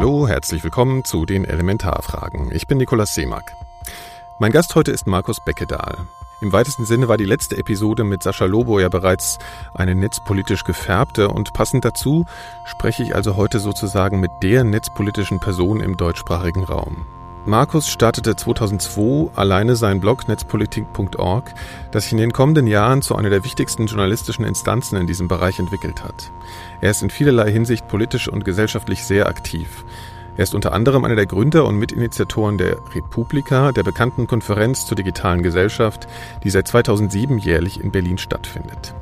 Hallo, herzlich willkommen zu den Elementarfragen. Ich bin Nikolaus Seemack. Mein Gast heute ist Markus Beckedahl. Im weitesten Sinne war die letzte Episode mit Sascha Lobo ja bereits eine netzpolitisch gefärbte und passend dazu spreche ich also heute sozusagen mit der netzpolitischen Person im deutschsprachigen Raum. Markus startete 2002 alleine seinen Blog netzpolitik.org, das sich in den kommenden Jahren zu einer der wichtigsten journalistischen Instanzen in diesem Bereich entwickelt hat. Er ist in vielerlei Hinsicht politisch und gesellschaftlich sehr aktiv. Er ist unter anderem einer der Gründer und Mitinitiatoren der Republika, der bekannten Konferenz zur digitalen Gesellschaft, die seit 2007 jährlich in Berlin stattfindet.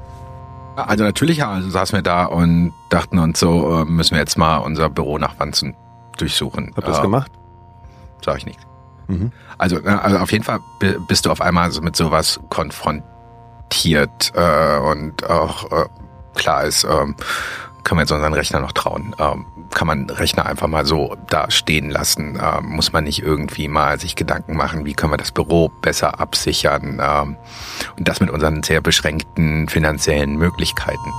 Also natürlich also saßen wir da und dachten uns so, äh, müssen wir jetzt mal unser Büro nach Wanzen durchsuchen. Habt ihr das äh, gemacht? Sag ich nicht. Mhm. Also, also auf jeden Fall bist du auf einmal so mit sowas konfrontiert äh, und auch äh, klar ist, ähm, können wir jetzt unseren Rechner noch trauen? Ähm, kann man Rechner einfach mal so da stehen lassen? Ähm, muss man nicht irgendwie mal sich Gedanken machen, wie können wir das Büro besser absichern? Ähm, und das mit unseren sehr beschränkten finanziellen Möglichkeiten.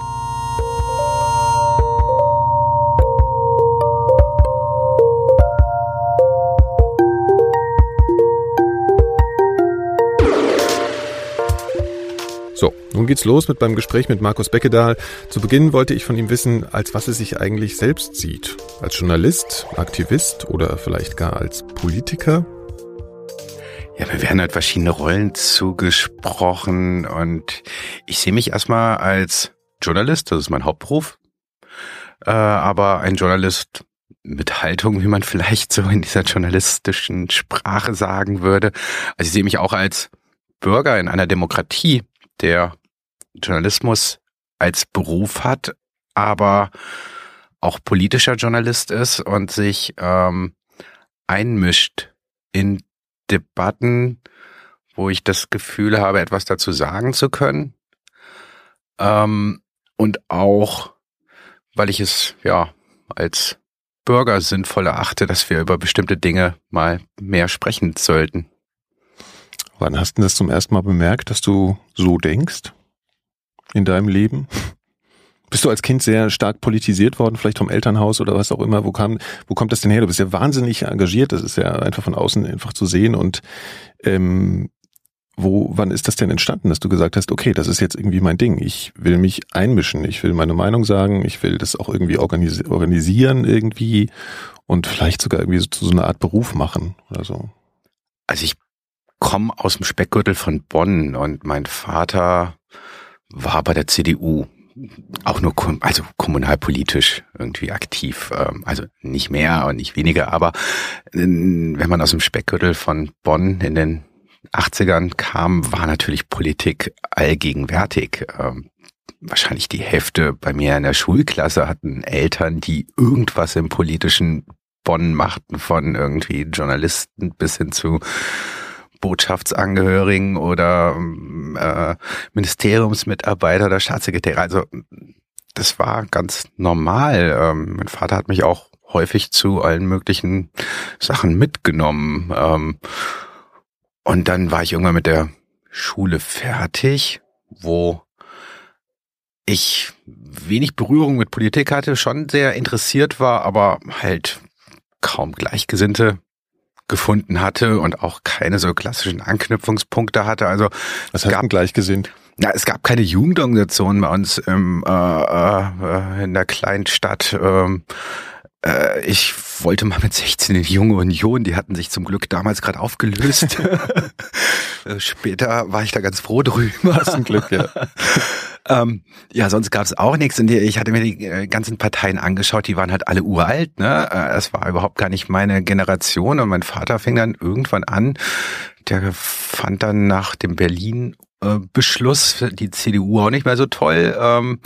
So, nun geht's los mit meinem Gespräch mit Markus Beckedahl. Zu Beginn wollte ich von ihm wissen, als was er sich eigentlich selbst sieht. Als Journalist, Aktivist oder vielleicht gar als Politiker? Ja, mir werden halt verschiedene Rollen zugesprochen und ich sehe mich erstmal als Journalist, das ist mein Hauptberuf, äh, aber ein Journalist mit Haltung, wie man vielleicht so in dieser journalistischen Sprache sagen würde. Also ich sehe mich auch als Bürger in einer Demokratie, der Journalismus als Beruf hat, aber auch politischer Journalist ist und sich ähm, einmischt in Debatten, wo ich das Gefühl habe, etwas dazu sagen zu können. Ähm, und auch, weil ich es ja als Bürger sinnvoll erachte, dass wir über bestimmte Dinge mal mehr sprechen sollten. Wann hast du das zum ersten Mal bemerkt, dass du so denkst in deinem Leben? Bist du als Kind sehr stark politisiert worden, vielleicht vom Elternhaus oder was auch immer? Wo kam, wo kommt das denn her? Du bist ja wahnsinnig engagiert. Das ist ja einfach von außen einfach zu sehen. Und ähm, wo, wann ist das denn entstanden, dass du gesagt hast, okay, das ist jetzt irgendwie mein Ding. Ich will mich einmischen. Ich will meine Meinung sagen. Ich will das auch irgendwie organisi organisieren irgendwie und vielleicht sogar irgendwie so so einer Art Beruf machen oder so. Also ich komme aus dem Speckgürtel von Bonn und mein Vater war bei der CDU auch nur also kommunalpolitisch irgendwie aktiv, ähm, also nicht mehr und nicht weniger, aber wenn man aus dem Speckgürtel von Bonn in den 80ern kam, war natürlich Politik allgegenwärtig. Ähm, wahrscheinlich die Hälfte bei mir in der Schulklasse hatten Eltern, die irgendwas im politischen Bonn machten, von irgendwie Journalisten bis hin zu Botschaftsangehörigen oder äh, Ministeriumsmitarbeiter oder Staatssekretäre. Also das war ganz normal. Ähm, mein Vater hat mich auch häufig zu allen möglichen Sachen mitgenommen. Ähm, und dann war ich irgendwann mit der Schule fertig, wo ich wenig Berührung mit Politik hatte, schon sehr interessiert war, aber halt kaum Gleichgesinnte gefunden hatte und auch keine so klassischen Anknüpfungspunkte hatte. Also was heißt gab, gleichgesinnt? Ja, es gab keine Jugendorganisation bei uns im, äh, äh, in der kleinen Stadt. Ähm, äh, ich wollte mal mit 16 in die Junge Union, die hatten sich zum Glück damals gerade aufgelöst. Äh, später war ich da ganz froh drüber. Ein Glück, ja. ähm, ja, sonst gab es auch nichts. Und ich hatte mir die äh, ganzen Parteien angeschaut, die waren halt alle uralt. Ne? Äh, es war überhaupt gar nicht meine Generation. Und mein Vater fing dann irgendwann an, der fand dann nach dem Berlin-Beschluss die CDU auch nicht mehr so toll. Ähm,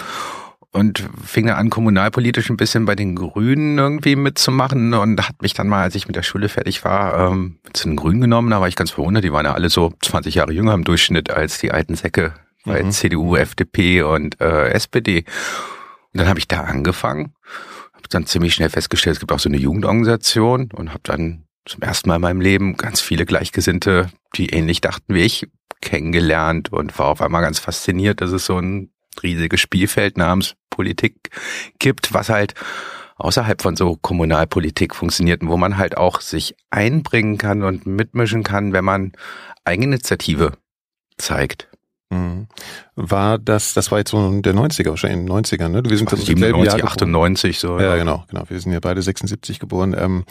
und fing dann an, kommunalpolitisch ein bisschen bei den Grünen irgendwie mitzumachen und hat mich dann mal, als ich mit der Schule fertig war, ähm, zu den Grünen genommen. Da war ich ganz verwundert. Die waren ja alle so 20 Jahre jünger im Durchschnitt als die alten Säcke bei mhm. CDU, FDP und äh, SPD. Und dann habe ich da angefangen, habe dann ziemlich schnell festgestellt, es gibt auch so eine Jugendorganisation und habe dann zum ersten Mal in meinem Leben ganz viele Gleichgesinnte, die ähnlich dachten wie ich, kennengelernt und war auf einmal ganz fasziniert, dass es so ein riesiges Spielfeld namens Politik gibt, was halt außerhalb von so Kommunalpolitik funktionierten, wo man halt auch sich einbringen kann und mitmischen kann, wenn man Eigeninitiative zeigt. Mhm. War das, das war jetzt so der 90er, wahrscheinlich in den 90ern, ne? Wir sind also 97, Jahr 98 so. Ja, ja, genau, genau. Wir sind ja beide 76 geboren. Ähm,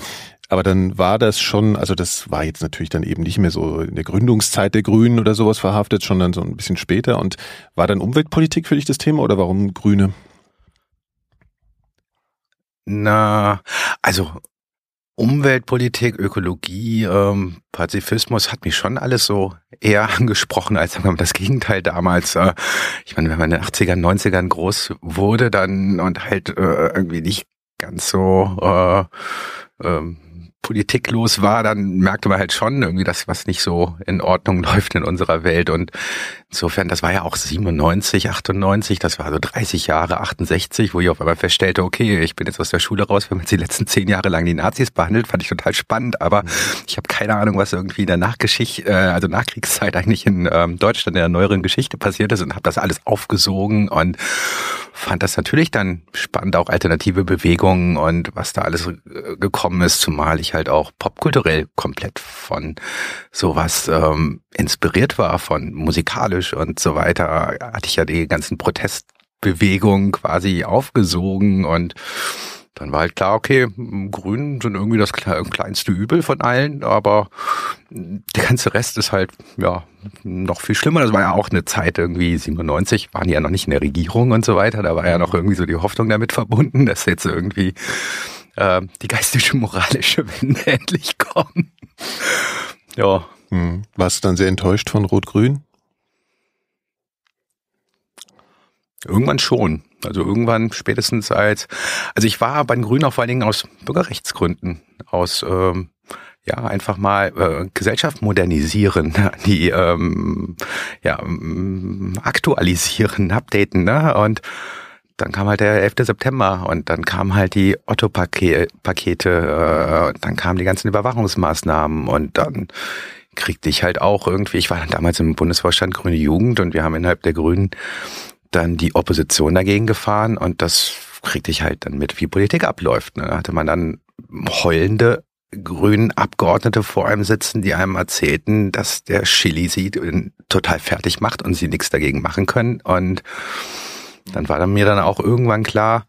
aber dann war das schon, also das war jetzt natürlich dann eben nicht mehr so in der Gründungszeit der Grünen oder sowas verhaftet, schon dann so ein bisschen später. Und war dann Umweltpolitik für dich das Thema oder warum Grüne? Na, also Umweltpolitik, Ökologie, ähm, Pazifismus hat mich schon alles so eher angesprochen als das Gegenteil damals. Äh, ich meine, wenn man in den 80ern, 90ern groß wurde dann und halt äh, irgendwie nicht ganz so äh, ähm, politiklos war, dann merkte man halt schon irgendwie, dass was nicht so in Ordnung läuft in unserer Welt. Und insofern, das war ja auch 97, 98, das war so 30 Jahre, 68, wo ich auf einmal feststellte, okay, ich bin jetzt aus der Schule raus, haben jetzt die letzten zehn Jahre lang die Nazis behandelt, fand ich total spannend, aber ich habe keine Ahnung, was irgendwie in der Nachgeschichte, äh, also Nachkriegszeit eigentlich in ähm, Deutschland in der neueren Geschichte passiert ist und habe das alles aufgesogen und fand das natürlich dann spannend, auch alternative Bewegungen und was da alles äh, gekommen ist, zumal ich halt auch popkulturell komplett von sowas ähm, inspiriert war, von musikalisch und so weiter, hatte ich ja die ganzen Protestbewegungen quasi aufgesogen und dann war halt klar, okay, Grünen sind irgendwie das kleinste Übel von allen, aber der ganze Rest ist halt, ja, noch viel schlimmer. Das war ja auch eine Zeit irgendwie 97, waren die ja noch nicht in der Regierung und so weiter. Da war ja noch irgendwie so die Hoffnung damit verbunden, dass jetzt irgendwie äh, die geistige, moralische Wende endlich kommt. Ja. Hm. Warst du dann sehr enttäuscht von Rot-Grün? Irgendwann schon. Also irgendwann spätestens als, also ich war bei den Grünen auch vor allen Dingen aus Bürgerrechtsgründen, aus ähm, ja einfach mal äh, Gesellschaft modernisieren, die ähm, ja aktualisieren, updaten, ne? Und dann kam halt der 11. September und dann kamen halt die Otto-Pakete, äh, dann kamen die ganzen Überwachungsmaßnahmen und dann kriegte ich halt auch irgendwie, ich war dann damals im Bundesvorstand Grüne Jugend und wir haben innerhalb der Grünen dann die Opposition dagegen gefahren und das kriegte ich halt dann mit, wie Politik abläuft. Ne? Da hatte man dann heulende grünen Abgeordnete vor einem sitzen, die einem erzählten, dass der Chili sie total fertig macht und sie nichts dagegen machen können. Und dann war dann mir dann auch irgendwann klar,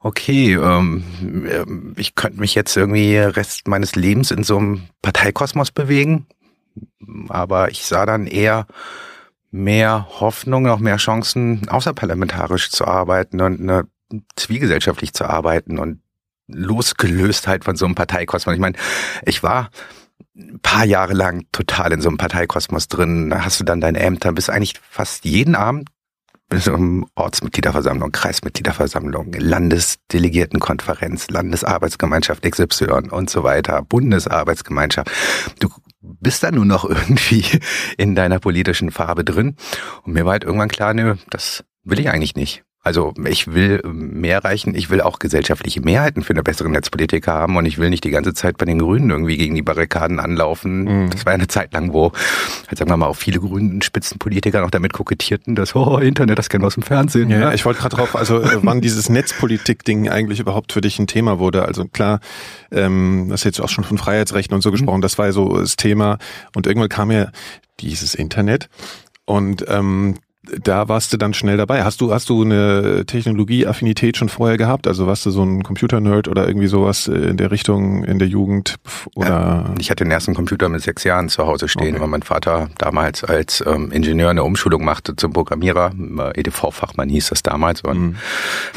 okay, ähm, ich könnte mich jetzt irgendwie Rest meines Lebens in so einem Parteikosmos bewegen, aber ich sah dann eher mehr Hoffnung, noch mehr Chancen, außerparlamentarisch zu arbeiten und ne, zwielgesellschaftlich zu arbeiten und losgelöst halt von so einem Parteikosmos. Ich meine, ich war ein paar Jahre lang total in so einem Parteikosmos drin. Da hast du dann deine Ämter, bist eigentlich fast jeden Abend bis um Ortsmitgliederversammlung, Kreismitgliederversammlung, Landesdelegiertenkonferenz, Landesarbeitsgemeinschaft XY und so weiter, Bundesarbeitsgemeinschaft. Du bist da nur noch irgendwie in deiner politischen Farbe drin. Und mir war halt irgendwann klar, nö, das will ich eigentlich nicht. Also ich will mehr erreichen, ich will auch gesellschaftliche Mehrheiten für eine bessere Netzpolitik haben und ich will nicht die ganze Zeit bei den Grünen irgendwie gegen die Barrikaden anlaufen. Mhm. Das war eine Zeit lang, wo, halt sagen wir mal, auch viele grünen Spitzenpolitiker noch damit kokettierten, dass, oh, Internet, das kennen wir aus dem Fernsehen. Ja, ja. ich wollte gerade drauf, also äh, wann dieses Netzpolitik-Ding eigentlich überhaupt für dich ein Thema wurde. Also klar, ähm, das hast jetzt auch schon von Freiheitsrechten und so gesprochen, das war ja so das Thema und irgendwann kam ja dieses Internet und ähm, da warst du dann schnell dabei. Hast du, hast du eine Technologieaffinität schon vorher gehabt? Also warst du so ein Computer-Nerd oder irgendwie sowas in der Richtung in der Jugend? Oder? Ja, ich hatte den ersten Computer mit sechs Jahren zu Hause stehen, okay. weil mein Vater damals als ähm, Ingenieur eine Umschulung machte zum Programmierer. EDV-Fachmann hieß das damals. Und mhm.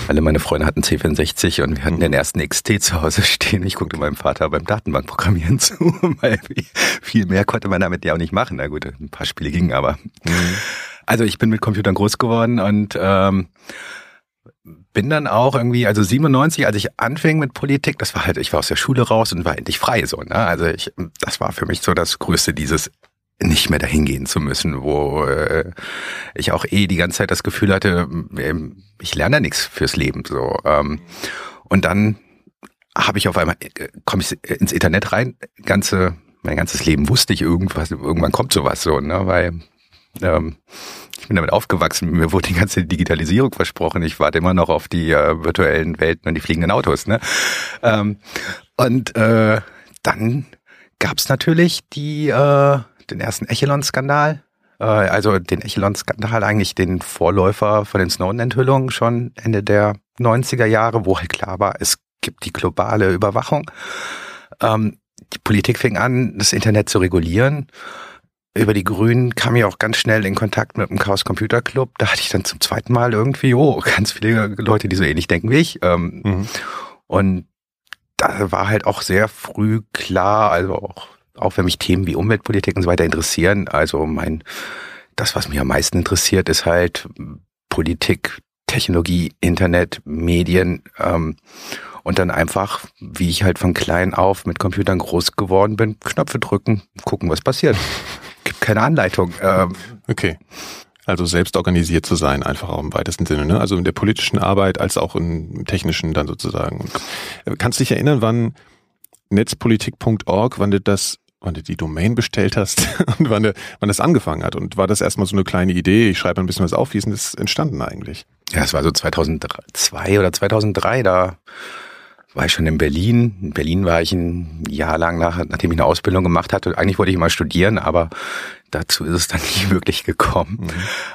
alle meine Freunde hatten C64 und wir hatten mhm. den ersten XT zu Hause stehen. Ich guckte meinem Vater beim Datenbankprogrammieren zu, weil viel mehr konnte man damit ja auch nicht machen. Na gut, ein paar Spiele gingen, aber mhm. Also ich bin mit Computern groß geworden und ähm, bin dann auch irgendwie, also 97, als ich anfing mit Politik, das war halt, ich war aus der Schule raus und war endlich frei so, ne? Also ich, das war für mich so das Größte, dieses nicht mehr dahin gehen zu müssen, wo äh, ich auch eh die ganze Zeit das Gefühl hatte, ähm, ich lerne da nichts fürs Leben. So. Ähm, und dann habe ich auf einmal, äh, komme ich ins Internet rein, ganze, mein ganzes Leben wusste ich irgendwas, irgendwann kommt sowas so, ne? Weil Ähm, ich bin damit aufgewachsen. Mir wurde die ganze Digitalisierung versprochen. Ich warte immer noch auf die äh, virtuellen Welten und die fliegenden Autos. Ne? Ähm, und äh, dann gab's natürlich die äh, den ersten Echelon-Skandal. Äh, also den Echelon-Skandal, eigentlich den Vorläufer von den Snowden-Enthüllungen schon Ende der 90er Jahre, wo halt klar war, es gibt die globale Überwachung. Ähm, die Politik fing an, das Internet zu regulieren über die Grünen kam ich auch ganz schnell in Kontakt mit dem Chaos Computer Club. Da hatte ich dann zum zweiten Mal irgendwie, oh, ganz viele Leute, die so ähnlich denken wie ich. Ähm, mhm. Und da war halt auch sehr früh klar, also auch, auch wenn mich Themen wie Umweltpolitik und so weiter interessieren, also mein, das, was mich am meisten interessiert, ist halt Politik, Technologie, Internet, Medien, ähm, und dann einfach, wie ich halt von klein auf mit Computern groß geworden bin, Knöpfe drücken, gucken, was passiert. Gibt keine Anleitung. Ähm, okay. Also selbst organisiert zu sein, einfach auch im weitesten Sinne, ne? Also in der politischen Arbeit als auch im technischen dann sozusagen. Kannst du dich erinnern, wann netzpolitik.org, wann du das, wann du die Domain bestellt hast und wann, du, wann das angefangen hat? Und war das erstmal so eine kleine Idee, ich schreibe ein bisschen was auf, wie ist denn das entstanden eigentlich? Ja, es war so 2002 oder 2003, da war ich schon in Berlin. In Berlin war ich ein Jahr lang, nach, nachdem ich eine Ausbildung gemacht hatte. Eigentlich wollte ich mal studieren, aber dazu ist es dann nicht wirklich gekommen. Mhm.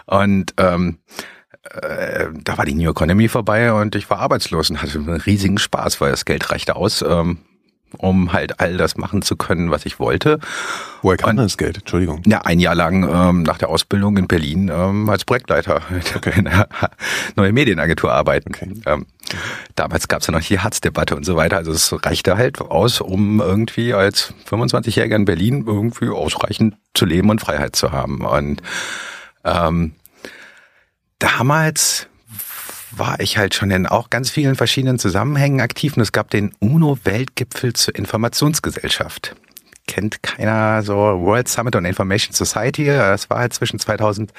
Und ähm, äh, da war die New Economy vorbei und ich war arbeitslos und hatte einen riesigen Spaß, weil das Geld reichte aus. Ähm, um halt all das machen zu können, was ich wollte. Woher kam das Geld? Entschuldigung. Ja, ein Jahr lang ähm, nach der Ausbildung in Berlin ähm, als Projektleiter okay. in einer neuen Medienagentur arbeiten. Okay. Ähm, damals gab es ja noch die Harz-Debatte und so weiter. Also es reichte halt aus, um irgendwie als 25-Jähriger in Berlin irgendwie ausreichend zu leben und Freiheit zu haben. Und ähm, damals war ich halt schon in auch ganz vielen verschiedenen Zusammenhängen aktiv und es gab den UNO-Weltgipfel zur Informationsgesellschaft. Kennt keiner so World Summit on Information Society. Das war halt zwischen 2002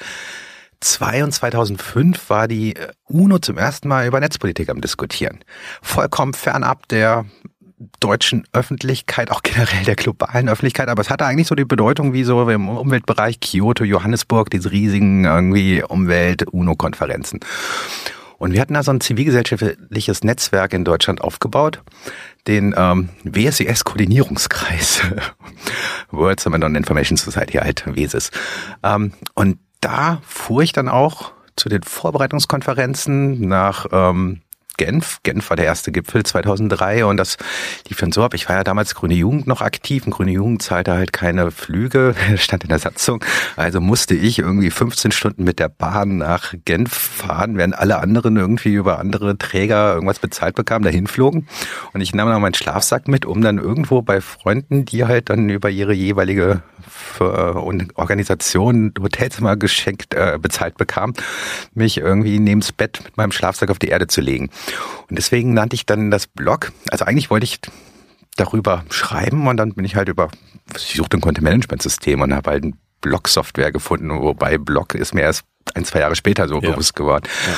und 2005 war die äh, UNO zum ersten Mal über Netzpolitik am diskutieren. Vollkommen fernab der deutschen Öffentlichkeit, auch generell der globalen Öffentlichkeit, aber es hatte eigentlich so die Bedeutung wie so im Umweltbereich Kyoto, Johannesburg, diese riesigen irgendwie Umwelt-UNO-Konferenzen. Und wir hatten da so ein zivilgesellschaftliches Netzwerk in Deutschland aufgebaut, den ähm, WSIS-Koordinierungskreis, World Summit on Information Society, halt WSIS. Ähm, und da fuhr ich dann auch zu den Vorbereitungskonferenzen nach ähm, Genf. Genf war der erste Gipfel 2003 und das lief dann so ab. Ich war ja damals Grüne Jugend noch aktiv und Grüne Jugend zahlte halt keine Flüge, stand in der Satzung. Also musste ich irgendwie 15 Stunden mit der Bahn nach Genf fahren, während alle anderen irgendwie über andere Träger irgendwas bezahlt bekamen, dahin flogen. Und ich nahm dann meinen Schlafsack mit, um dann irgendwo bei Freunden, die halt dann über ihre jeweilige Organisation Hotelzimmer geschenkt äh, bezahlt bekam, mich irgendwie neben's Bett mit meinem Schlafsack auf die Erde zu legen. Und deswegen nannte ich dann das Blog. Also eigentlich wollte ich darüber schreiben und dann bin ich halt über, ich suchte ein Content-Management-System und habe halt ein Blog-Software gefunden, wobei Blog ist mir erst ein, zwei Jahre später so ja. bewusst geworden. Ja.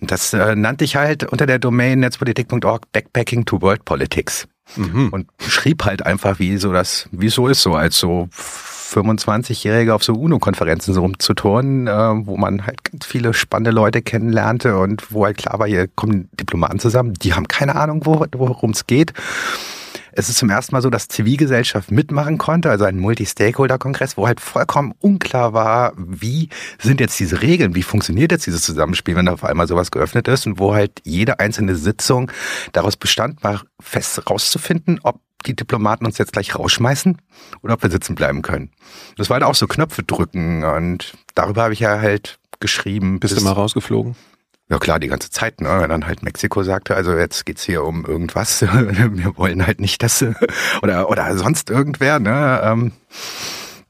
Das äh, nannte ich halt unter der Domain netzpolitik.org Backpacking to World Politics. Mhm. Und schrieb halt einfach, wie so das, wie so ist, so als so 25-Jährige auf so UNO-Konferenzen so rumzuturnen, äh, wo man halt ganz viele spannende Leute kennenlernte und wo halt klar war, hier kommen Diplomaten zusammen, die haben keine Ahnung, worum es geht. Es ist zum ersten Mal so, dass Zivilgesellschaft mitmachen konnte, also ein Multi-Stakeholder-Kongress, wo halt vollkommen unklar war, wie sind jetzt diese Regeln, wie funktioniert jetzt dieses Zusammenspiel, wenn auf einmal sowas geöffnet ist und wo halt jede einzelne Sitzung daraus bestand, mal fest rauszufinden, ob die Diplomaten uns jetzt gleich rausschmeißen oder ob wir sitzen bleiben können. Das war halt auch so Knöpfe drücken und darüber habe ich ja halt geschrieben. Bist du mal rausgeflogen? Ja klar, die ganze Zeit, ne? Wenn dann halt Mexiko sagte, also jetzt geht's hier um irgendwas, wir wollen halt nicht das oder oder sonst irgendwer, ne? Ähm,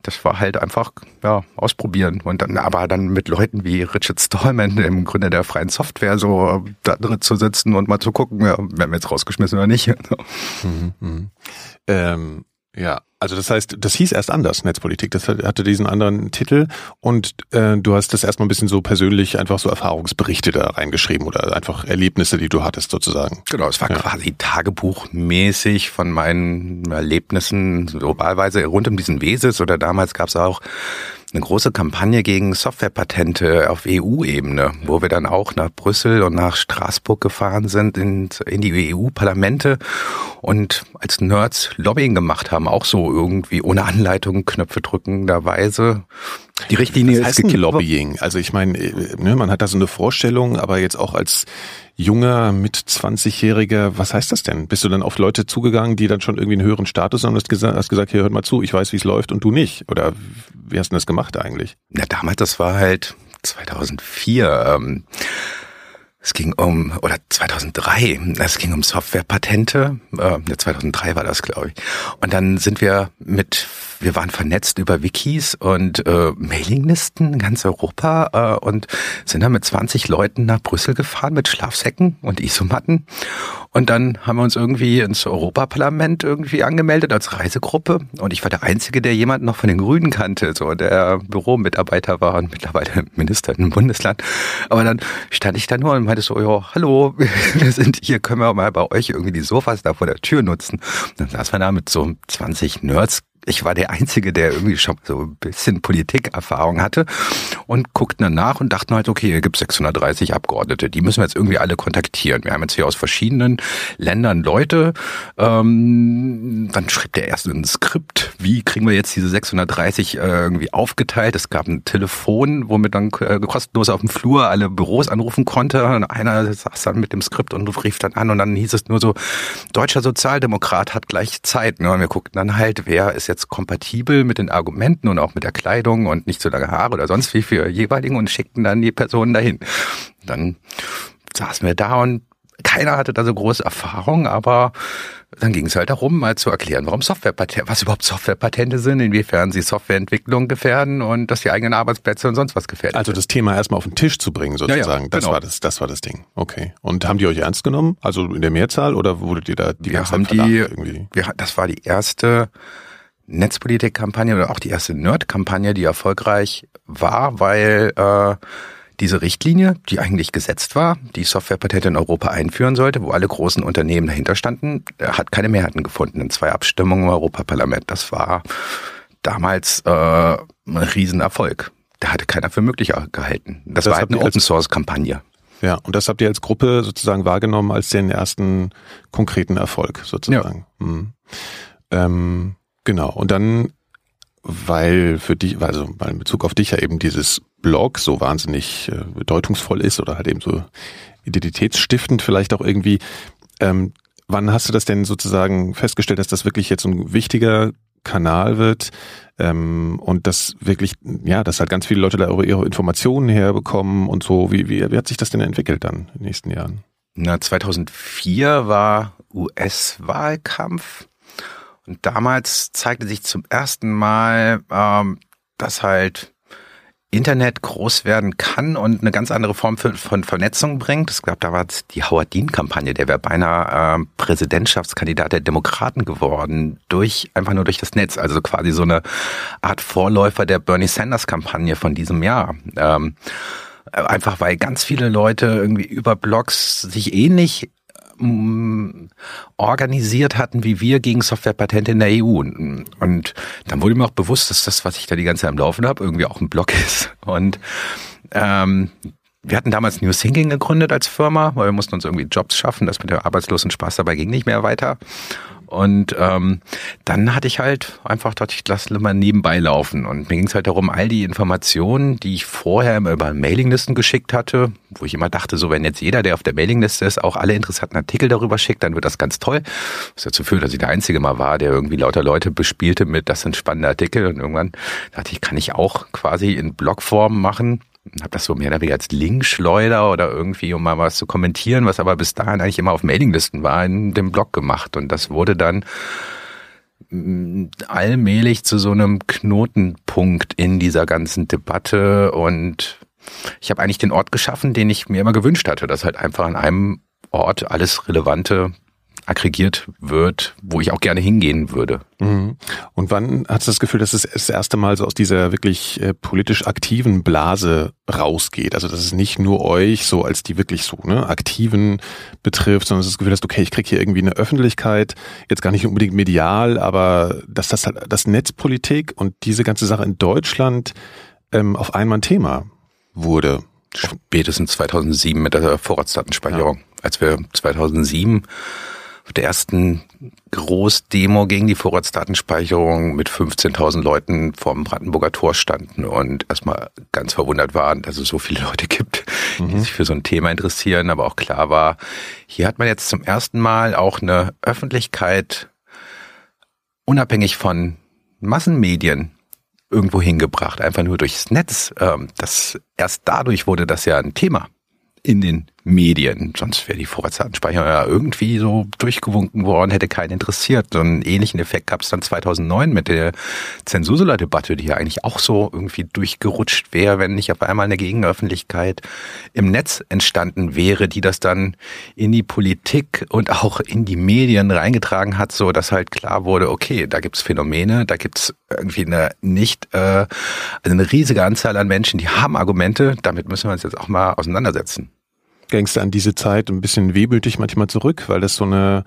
das war halt einfach ja ausprobieren und dann aber dann mit Leuten wie Richard Stallman, dem Gründer der freien Software, so da drin zu sitzen und mal zu gucken, ja, werden wir jetzt rausgeschmissen oder nicht. mhm, mh. ähm, ja, also das heißt, das hieß erst anders, Netzpolitik. Das hatte diesen anderen Titel und äh, du hast das erstmal ein bisschen so persönlich einfach so Erfahrungsberichte da reingeschrieben oder einfach Erlebnisse, die du hattest sozusagen. Genau, es war ja. quasi tagebuchmäßig von meinen Erlebnissen, globalweise rund um diesen Weses oder damals gab es auch eine große Kampagne gegen Softwarepatente auf EU-Ebene, wo wir dann auch nach Brüssel und nach Straßburg gefahren sind, in, in die EU-Parlamente und als Nerds Lobbying gemacht haben, auch so irgendwie ohne Anleitung, Knöpfe drückenderweise. Die Richtlinie ist Lobbying. Also ich meine, äh, ne, man hat da so eine Vorstellung, aber jetzt auch als junger, mit 20-Jähriger, was heißt das denn? Bist du dann auf Leute zugegangen, die dann schon irgendwie einen höheren Status haben und hast gesagt, hast gesagt, hier hört mal zu, ich weiß, wie es läuft und du nicht? Oder wie hast du das gemacht eigentlich? Ja, damals, das war halt 2004. Ähm es ging um, oder 2003, es ging um Softwarepatente. Äh, 2003 war das, glaube ich. Und dann sind wir mit wir waren vernetzt über Wikis und äh, Mailinglisten in ganz Europa äh, und sind dann mit 20 Leuten nach Brüssel gefahren mit Schlafsäcken und Isomatten. Und dann haben wir uns irgendwie ins Europaparlament irgendwie angemeldet als Reisegruppe. Und ich war der Einzige, der jemanden noch von den Grünen kannte, so der Büromitarbeiter war und mittlerweile Minister im Bundesland. Aber dann stand ich da nur und meinte so, ja, hallo, wir sind hier, können wir mal bei euch irgendwie die Sofas da vor der Tür nutzen. Und dann saß man da mit so 20 Nerds ich war der Einzige, der irgendwie schon so ein bisschen Politikerfahrung hatte und guckten dann nach und dachten halt, okay, hier gibt 630 Abgeordnete, die müssen wir jetzt irgendwie alle kontaktieren. Wir haben jetzt hier aus verschiedenen Ländern Leute. Ähm, dann schrieb der erste ein Skript, wie kriegen wir jetzt diese 630 äh, irgendwie aufgeteilt. Es gab ein Telefon, womit dann äh, kostenlos auf dem Flur alle Büros anrufen konnte. Und einer saß dann mit dem Skript und rief dann an und dann hieß es nur so, deutscher Sozialdemokrat hat gleich Zeit. Ne? Und wir guckten dann halt, wer ist jetzt jetzt kompatibel mit den Argumenten und auch mit der Kleidung und nicht so lange Haare oder sonst wie für jeweiligen und schickten dann die Personen dahin. Dann saßen wir da und keiner hatte da so große Erfahrung, aber dann ging es halt darum, mal zu erklären, warum Softwarepatente, was überhaupt Softwarepatente sind, inwiefern sie Softwareentwicklung gefährden und dass die eigenen Arbeitsplätze und sonst was gefährden. Also das Thema erstmal auf den Tisch zu bringen, sozusagen. Ja, ja, das genau. war das, das war das Ding. Okay. Und haben die euch ernst genommen? Also in der Mehrzahl oder wurdet ihr da die wir haben die, irgendwie? Wir, das war die erste Netzpolitik-Kampagne oder auch die erste Nerd-Kampagne, die erfolgreich war, weil äh, diese Richtlinie, die eigentlich gesetzt war, die Softwarepatente in Europa einführen sollte, wo alle großen Unternehmen dahinter standen, hat keine Mehrheiten gefunden in zwei Abstimmungen im Europaparlament. Das war damals äh, ein Riesenerfolg. Da hatte keiner für möglich gehalten. Das, das war halt eine Open-Source-Kampagne. Ja, und das habt ihr als Gruppe sozusagen wahrgenommen als den ersten konkreten Erfolg sozusagen. Ja. Mhm. Ähm, Genau. Und dann, weil für dich, also weil in Bezug auf dich ja eben dieses Blog so wahnsinnig äh, bedeutungsvoll ist oder halt eben so identitätsstiftend vielleicht auch irgendwie, ähm, wann hast du das denn sozusagen festgestellt, dass das wirklich jetzt ein wichtiger Kanal wird ähm, und dass wirklich, ja, dass halt ganz viele Leute da ihre Informationen herbekommen und so. Wie, wie, wie hat sich das denn entwickelt dann in den nächsten Jahren? Na, 2004 war US-Wahlkampf und damals zeigte sich zum ersten Mal, ähm, dass halt Internet groß werden kann und eine ganz andere Form von Vernetzung bringt. Es gab damals die Howard Dean-Kampagne, der wäre beinahe äh, Präsidentschaftskandidat der Demokraten geworden, durch einfach nur durch das Netz. Also quasi so eine Art Vorläufer der Bernie Sanders-Kampagne von diesem Jahr. Ähm, einfach weil ganz viele Leute irgendwie über Blogs sich ähnlich organisiert hatten, wie wir gegen Softwarepatente in der EU. Und dann wurde mir auch bewusst, dass das, was ich da die ganze Zeit am Laufen habe, irgendwie auch ein Blog ist. Und ähm, wir hatten damals New Thinking gegründet als Firma, weil wir mussten uns irgendwie Jobs schaffen. Das mit der Arbeitslosen Spaß dabei ging nicht mehr weiter. Und ähm, dann hatte ich halt einfach, dachte ich, lass mal nebenbei laufen. Und mir ging es halt darum, all die Informationen, die ich vorher immer über Mailinglisten geschickt hatte, wo ich immer dachte, so wenn jetzt jeder, der auf der Mailingliste ist, auch alle interessanten Artikel darüber schickt, dann wird das ganz toll. Was dazu führt, dass ich der Einzige mal war, der irgendwie lauter Leute bespielte mit, das sind spannende Artikel. Und irgendwann dachte ich, kann ich auch quasi in Blogform machen habe das so mehr oder weniger als Linkschleuder oder irgendwie, um mal was zu kommentieren, was aber bis dahin eigentlich immer auf Mailinglisten war, in dem Blog gemacht. Und das wurde dann mm, allmählich zu so einem Knotenpunkt in dieser ganzen Debatte und ich habe eigentlich den Ort geschaffen, den ich mir immer gewünscht hatte, dass halt einfach an einem Ort alles Relevante aggregiert wird, wo ich auch gerne hingehen würde. Mhm. Und wann hast du das Gefühl, dass es das erste Mal so aus dieser wirklich äh, politisch aktiven Blase rausgeht? Also dass es nicht nur euch so als die wirklich so ne, aktiven betrifft, sondern dass du das Gefühl hast, okay, ich kriege hier irgendwie eine Öffentlichkeit, jetzt gar nicht unbedingt medial, aber dass das halt das Netzpolitik und diese ganze Sache in Deutschland ähm, auf einmal ein Thema wurde. Spätestens 2007 mit der Vorratsdatenspeicherung. Ja. Als wir 2007 auf der ersten Großdemo gegen die Vorratsdatenspeicherung mit 15.000 Leuten vorm Brandenburger Tor standen und erstmal ganz verwundert waren, dass es so viele Leute gibt, mhm. die sich für so ein Thema interessieren, aber auch klar war, hier hat man jetzt zum ersten Mal auch eine Öffentlichkeit unabhängig von Massenmedien irgendwo hingebracht, einfach nur durchs Netz. Ähm, das erst dadurch wurde das ja ein Thema in den Medien. Sonst wäre die Vorratsdatenspeicherung ja irgendwie so durchgewunken worden, hätte keinen interessiert. So einen ähnlichen Effekt gab es dann 2009 mit der Zensursula-Debatte, die ja eigentlich auch so irgendwie durchgerutscht wäre, wenn nicht auf einmal eine Gegenöffentlichkeit im Netz entstanden wäre, die das dann in die Politik und auch in die Medien reingetragen hat, so dass halt klar wurde, okay, da gibt's Phänomene, da gibt's irgendwie eine nicht, äh, also eine riesige Anzahl an Menschen, die haben Argumente, damit müssen wir uns jetzt auch mal auseinandersetzen du an diese Zeit ein bisschen wehmütig manchmal zurück, weil das so eine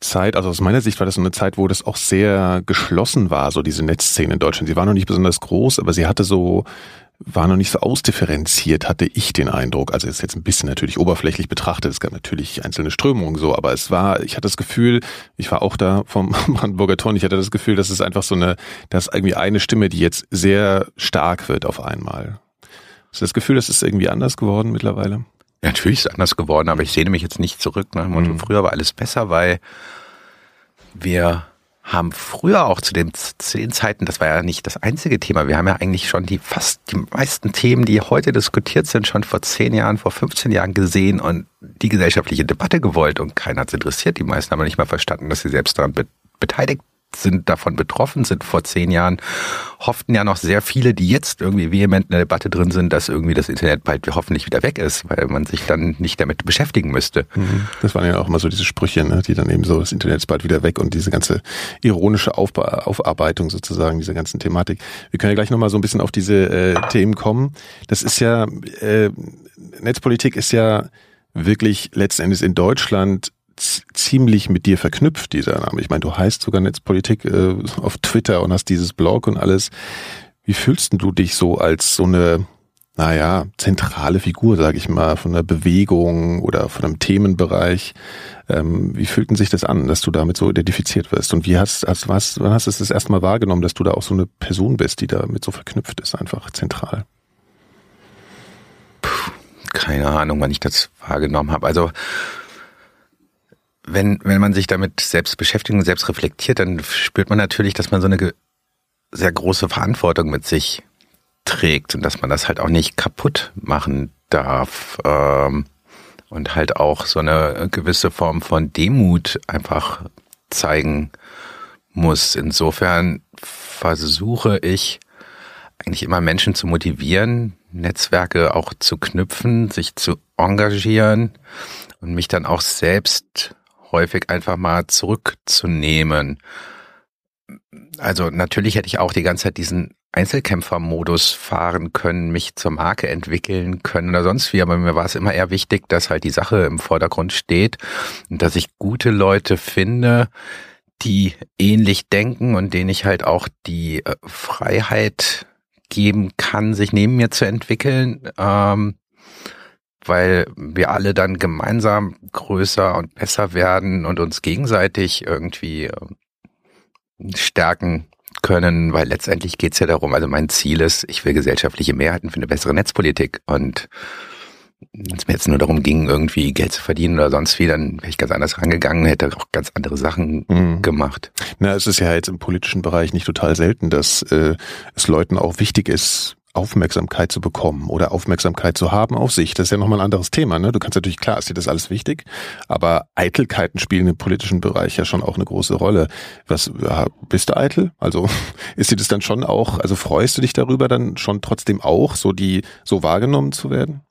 Zeit, also aus meiner Sicht war das so eine Zeit, wo das auch sehr geschlossen war, so diese Netzszene in Deutschland. Sie war noch nicht besonders groß, aber sie hatte so, war noch nicht so ausdifferenziert, hatte ich den Eindruck. Also ist jetzt ein bisschen natürlich oberflächlich betrachtet. Es gab natürlich einzelne Strömungen so, aber es war, ich hatte das Gefühl, ich war auch da vom Brandenburger Tor, ich hatte das Gefühl, dass es einfach so eine, dass irgendwie eine Stimme, die jetzt sehr stark wird auf einmal. Hast du das Gefühl, das ist irgendwie anders geworden mittlerweile? Natürlich ist es anders geworden, aber ich sehne mich jetzt nicht zurück. Ne? Mhm. Früher war alles besser, weil wir haben früher auch zu den, zu den Zeiten, das war ja nicht das einzige Thema, wir haben ja eigentlich schon die fast die meisten Themen, die heute diskutiert sind, schon vor zehn Jahren, vor 15 Jahren gesehen und die gesellschaftliche Debatte gewollt und keiner hat es interessiert. Die meisten haben nicht mal verstanden, dass sie selbst daran be beteiligt sind davon betroffen sind vor zehn Jahren, hofften ja noch sehr viele, die jetzt irgendwie vehement in der Debatte drin sind, dass irgendwie das Internet bald hoffentlich wieder weg ist, weil man sich dann nicht damit beschäftigen müsste. Mhm. Das waren ja auch immer so diese Sprüche, ne, die dann eben so, das Internet ist bald wieder weg und diese ganze ironische Aufba Aufarbeitung sozusagen dieser ganzen Thematik. Wir können ja gleich nochmal so ein bisschen auf diese äh, Themen kommen. Das ist ja, äh, Netzpolitik ist ja wirklich letzten Endes in Deutschland ziemlich mit dir verknüpft, dieser Name. Ich meine, du heißt sogar Netzpolitik äh, auf Twitter und hast dieses Blog und alles. Wie fühlst du dich so als so eine, naja, zentrale Figur, sage ich mal, von einer Bewegung oder von einem Themenbereich? Ähm, wie fühlten sich das an, dass du damit so identifiziert wirst? Und wie hast, hast was, wann hast du das erste Mal wahrgenommen, dass du da auch so eine Person bist, die damit so verknüpft ist, einfach zentral? Puh, keine Ahnung, wann ich das wahrgenommen habe. Also wenn, wenn man sich damit selbst beschäftigt und selbst reflektiert, dann spürt man natürlich, dass man so eine sehr große Verantwortung mit sich trägt und dass man das halt auch nicht kaputt machen darf. Ähm, und halt auch so eine gewisse Form von Demut einfach zeigen muss. Insofern versuche ich eigentlich immer Menschen zu motivieren, Netzwerke auch zu knüpfen, sich zu engagieren und mich dann auch selbst häufig einfach mal zurückzunehmen. Also natürlich hätte ich auch die ganze Zeit diesen Einzelkämpfermodus fahren können, mich zur Marke entwickeln können oder sonst wie, aber mir war es immer eher wichtig, dass halt die Sache im Vordergrund steht und dass ich gute Leute finde, die ähnlich denken und denen ich halt auch die äh, Freiheit geben kann, sich neben mir zu entwickeln. Ähm, weil wir alle dann gemeinsam größer und besser werden und uns gegenseitig irgendwie ähm, stärken können, weil letztendlich geht's ja darum, also mein Ziel ist, ich will gesellschaftliche Mehrheiten für eine bessere Netzpolitik und wenn es mir jetzt nur darum ging, irgendwie Geld zu verdienen oder sonst wie, dann wäre ich ganz anders rangegangen, hätte auch ganz andere Sachen mhm. gemacht. Na, es ist ja jetzt im politischen Bereich nicht total selten, dass äh, es Leuten auch wichtig ist, Aufmerksamkeit zu bekommen oder Aufmerksamkeit zu haben auf sich. Das ist ja nochmal ein anderes Thema. Ne? Du kannst natürlich, klar, ist dir das alles wichtig, aber Eitelkeiten spielen im politischen Bereich ja schon auch eine große Rolle. Was, bist du eitel? Also ist dir das dann schon auch, also freust du dich darüber dann schon trotzdem auch, so die, so wahrgenommen zu werden?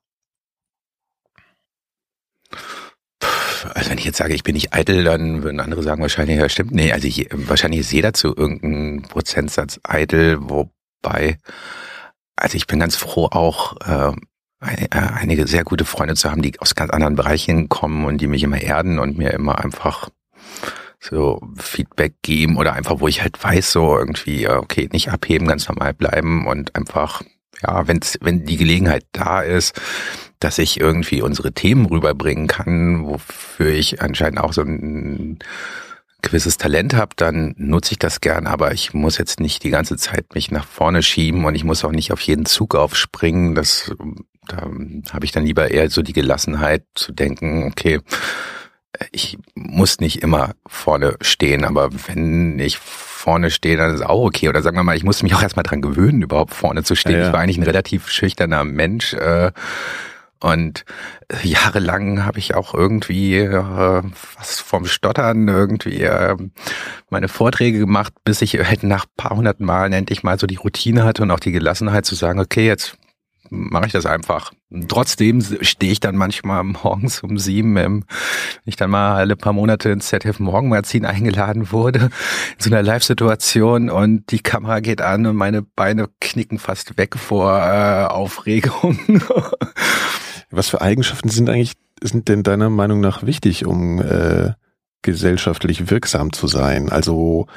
also wenn ich jetzt sage, ich bin nicht eitel, dann würden andere sagen wahrscheinlich, ja stimmt, nee, also ich, wahrscheinlich ist jeder zu irgendeinem Prozentsatz eitel, wobei, also ich bin ganz froh auch, äh, einige sehr gute Freunde zu haben, die aus ganz anderen Bereichen kommen und die mich immer erden und mir immer einfach so Feedback geben oder einfach, wo ich halt weiß, so irgendwie, okay, nicht abheben, ganz normal bleiben und einfach, ja, wenn's, wenn die Gelegenheit da ist, dass ich irgendwie unsere Themen rüberbringen kann, wofür ich anscheinend auch so ein gewisses Talent habe, dann nutze ich das gern, aber ich muss jetzt nicht die ganze Zeit mich nach vorne schieben und ich muss auch nicht auf jeden Zug aufspringen. Das da habe ich dann lieber eher so die Gelassenheit zu denken, okay, ich muss nicht immer vorne stehen, aber wenn ich vorne stehe, dann ist es auch okay. Oder sagen wir mal, ich musste mich auch erstmal dran gewöhnen, überhaupt vorne zu stehen. Ja, ja. Ich war eigentlich ein relativ schüchterner Mensch. Äh, und jahrelang habe ich auch irgendwie äh, was vom Stottern irgendwie äh, meine Vorträge gemacht, bis ich halt nach paar hundert Malen endlich mal so die Routine hatte und auch die Gelassenheit zu sagen, okay, jetzt mache ich das einfach. Trotzdem stehe ich dann manchmal morgens um sieben, wenn ich dann mal alle paar Monate ins ZDF Morgenmagazin eingeladen wurde, in so einer Live-Situation und die Kamera geht an und meine Beine knicken fast weg vor äh, Aufregung. Was für Eigenschaften sind eigentlich, sind denn deiner Meinung nach wichtig, um äh, gesellschaftlich wirksam zu sein? Also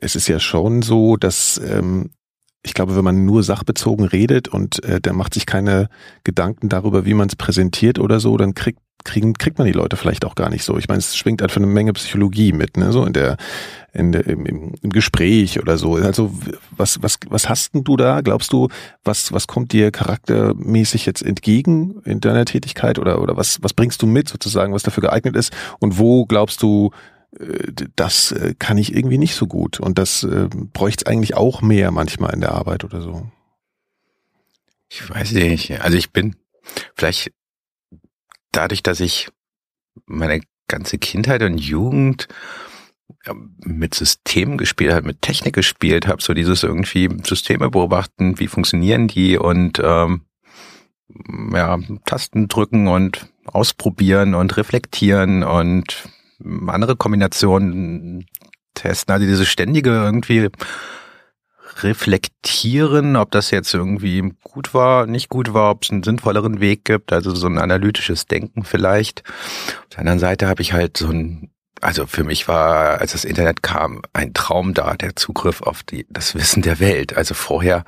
es ist ja schon so, dass ähm, ich glaube, wenn man nur sachbezogen redet und äh, der macht sich keine Gedanken darüber, wie man es präsentiert oder so, dann kriegt kriegen, kriegt man die Leute vielleicht auch gar nicht so. Ich meine, es schwingt einfach eine Menge Psychologie mit, ne, so in der, in der im, im Gespräch oder so. Also was, was, was hast denn du da? Glaubst du, was, was kommt dir charaktermäßig jetzt entgegen in deiner Tätigkeit oder, oder was, was bringst du mit sozusagen, was dafür geeignet ist? Und wo glaubst du, äh, das äh, kann ich irgendwie nicht so gut. Und das äh, bräuchte es eigentlich auch mehr manchmal in der Arbeit oder so. Ich weiß nicht. Also ich bin vielleicht dadurch, dass ich meine ganze Kindheit und Jugend mit Systemen gespielt habe, mit Technik gespielt habe, so dieses irgendwie Systeme beobachten, wie funktionieren die und ähm, ja, Tasten drücken und ausprobieren und reflektieren und andere Kombinationen testen. Also diese ständige irgendwie reflektieren, ob das jetzt irgendwie gut war, nicht gut war, ob es einen sinnvolleren Weg gibt, also so ein analytisches Denken vielleicht. Auf der anderen Seite habe ich halt so ein also für mich war, als das Internet kam, ein Traum da, der Zugriff auf die, das Wissen der Welt. Also vorher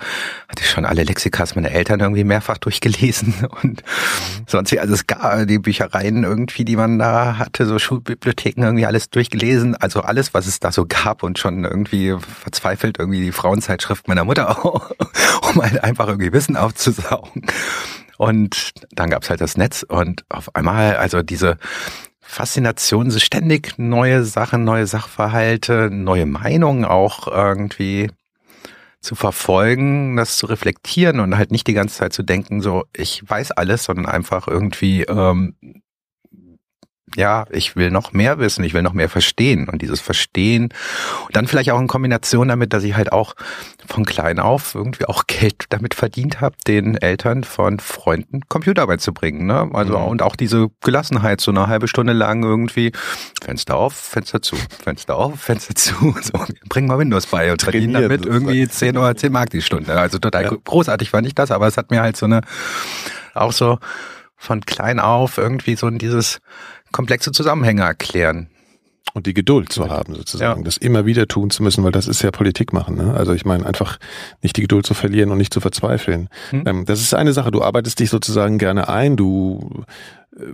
hatte ich schon alle Lexikas meiner Eltern irgendwie mehrfach durchgelesen und sonst, also es gab die Büchereien irgendwie, die man da hatte, so Schulbibliotheken irgendwie alles durchgelesen. Also alles, was es da so gab und schon irgendwie verzweifelt irgendwie die Frauenzeitschrift meiner Mutter auch, um halt einfach irgendwie Wissen aufzusaugen. Und dann gab's halt das Netz und auf einmal, also diese Faszination, ständig neue Sachen, neue Sachverhalte, neue Meinungen auch irgendwie zu verfolgen, das zu reflektieren und halt nicht die ganze Zeit zu denken, so ich weiß alles, sondern einfach irgendwie ähm, ja, ich will noch mehr wissen, ich will noch mehr verstehen. Und dieses Verstehen und dann vielleicht auch in Kombination damit, dass ich halt auch von klein auf irgendwie auch Geld damit verdient habe, den Eltern von Freunden Computerarbeit zu bringen. Ne? Also mhm. und auch diese Gelassenheit, so eine halbe Stunde lang irgendwie Fenster auf, Fenster zu, Fenster auf, Fenster zu. So, bring mal Windows bei und verdienen damit irgendwie 10 oder 10 Mark die Stunde. Also total ja. großartig fand ich das, aber es hat mir halt so eine auch so von klein auf irgendwie so dieses komplexe Zusammenhänge erklären. Und die Geduld zu haben, sozusagen, ja. das immer wieder tun zu müssen, weil das ist ja Politik machen. Ne? Also ich meine, einfach nicht die Geduld zu verlieren und nicht zu verzweifeln. Hm. Ähm, das ist eine Sache, du arbeitest dich sozusagen gerne ein, du äh,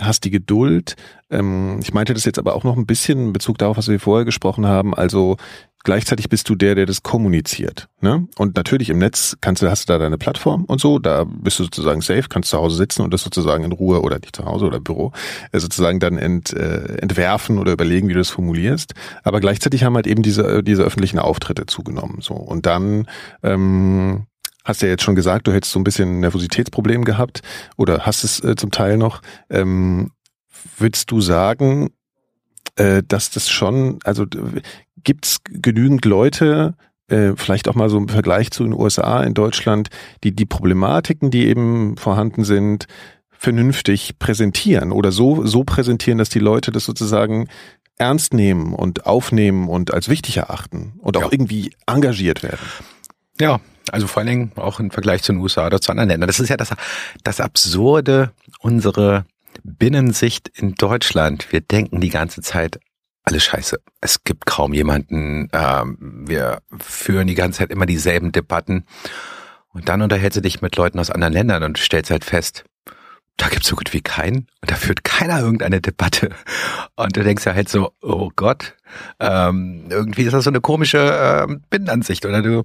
hast die Geduld. Ähm, ich meinte das jetzt aber auch noch ein bisschen in Bezug darauf, was wir vorher gesprochen haben. Also gleichzeitig bist du der, der das kommuniziert. Ne? Und natürlich im Netz kannst du, hast du da deine Plattform und so, da bist du sozusagen safe, kannst zu Hause sitzen und das sozusagen in Ruhe oder nicht zu Hause oder Büro, äh, sozusagen dann ent, äh, entwerfen oder überlegen, wie du das formulierst. Aber gleichzeitig haben halt eben diese, äh, diese öffentlichen Auftritte zugenommen. So. Und dann ähm, hast ja jetzt schon gesagt, du hättest so ein bisschen Nervositätsproblem gehabt oder hast es äh, zum Teil noch. Ähm, würdest du sagen, äh, dass das schon, also gibt es genügend Leute, äh, vielleicht auch mal so im Vergleich zu den USA in Deutschland, die die Problematiken, die eben vorhanden sind, vernünftig präsentieren oder so, so präsentieren, dass die Leute das sozusagen ernst nehmen und aufnehmen und als wichtig erachten und auch ja. irgendwie engagiert werden. Ja, also vor allen Dingen auch im Vergleich zu den USA oder zu anderen Ländern. Das ist ja das, das Absurde, unsere Binnensicht in Deutschland. Wir denken die ganze Zeit, alles scheiße. Es gibt kaum jemanden. Ähm, wir führen die ganze Zeit immer dieselben Debatten. Und dann unterhältst du dich mit Leuten aus anderen Ländern und stellst halt fest, da gibt's so gut wie keinen und da führt keiner irgendeine Debatte. Und du denkst ja halt so, oh Gott, ähm, irgendwie ist das so eine komische ähm, Binnenansicht. Oder du,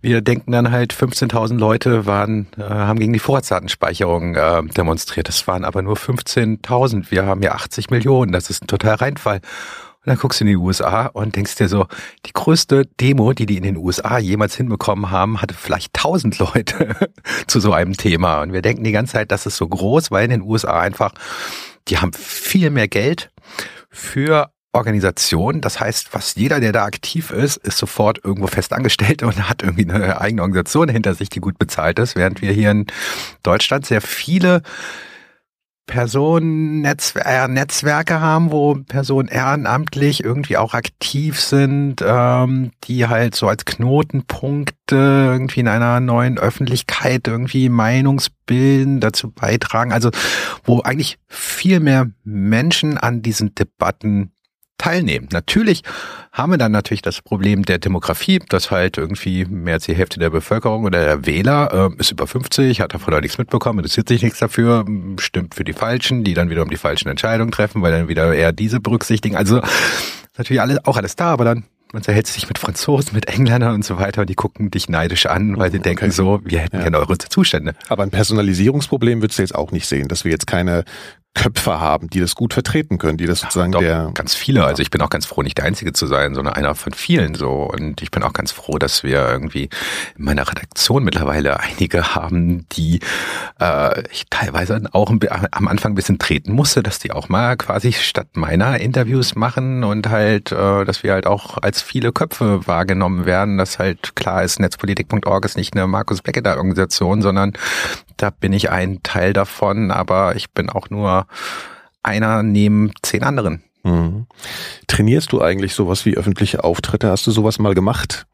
wir denken dann halt, 15.000 Leute waren, äh, haben gegen die Vorratsdatenspeicherung äh, demonstriert. Das waren aber nur 15.000. Wir haben ja 80 Millionen. Das ist ein totaler Reinfall. Und dann guckst du in die USA und denkst dir so, die größte Demo, die die in den USA jemals hinbekommen haben, hatte vielleicht tausend Leute zu so einem Thema. Und wir denken die ganze Zeit, das ist so groß, weil in den USA einfach, die haben viel mehr Geld für Organisation. Das heißt, fast jeder, der da aktiv ist, ist sofort irgendwo fest angestellt und hat irgendwie eine eigene Organisation hinter sich, die gut bezahlt ist, während wir hier in Deutschland sehr viele Personen äh, haben, wo Personen ehrenamtlich irgendwie auch aktiv sind, ähm, die halt so als Knotenpunkte irgendwie in einer neuen Öffentlichkeit irgendwie Meinungsbilden dazu beitragen. Also wo eigentlich viel mehr Menschen an diesen Debatten teilnehmen. Natürlich haben wir dann natürlich das Problem der Demografie, dass halt irgendwie mehr als die Hälfte der Bevölkerung oder der Wähler äh, ist über 50, hat davon auch nichts mitbekommen, interessiert sich nichts dafür, stimmt für die Falschen, die dann wiederum die falschen Entscheidungen treffen, weil dann wieder eher diese berücksichtigen. Also natürlich alles, auch alles da, aber dann man unterhält sich mit Franzosen, mit Engländern und so weiter und die gucken dich neidisch an, weil sie okay. denken so, wir hätten ja. gerne eure Zustände. Aber ein Personalisierungsproblem würdest du jetzt auch nicht sehen, dass wir jetzt keine Köpfe haben, die das gut vertreten können, die das sozusagen Doch, der ganz viele. Also ich bin auch ganz froh, nicht der Einzige zu sein, sondern einer von vielen so. Und ich bin auch ganz froh, dass wir irgendwie in meiner Redaktion mittlerweile einige haben, die äh, ich teilweise auch am Anfang ein bisschen treten musste, dass die auch mal quasi statt meiner Interviews machen und halt, äh, dass wir halt auch als viele Köpfe wahrgenommen werden, dass halt klar ist, netzpolitik.org ist nicht eine Markus Becketer Organisation, sondern da bin ich ein Teil davon, aber ich bin auch nur einer neben zehn anderen. Mhm. Trainierst du eigentlich sowas wie öffentliche Auftritte? Hast du sowas mal gemacht?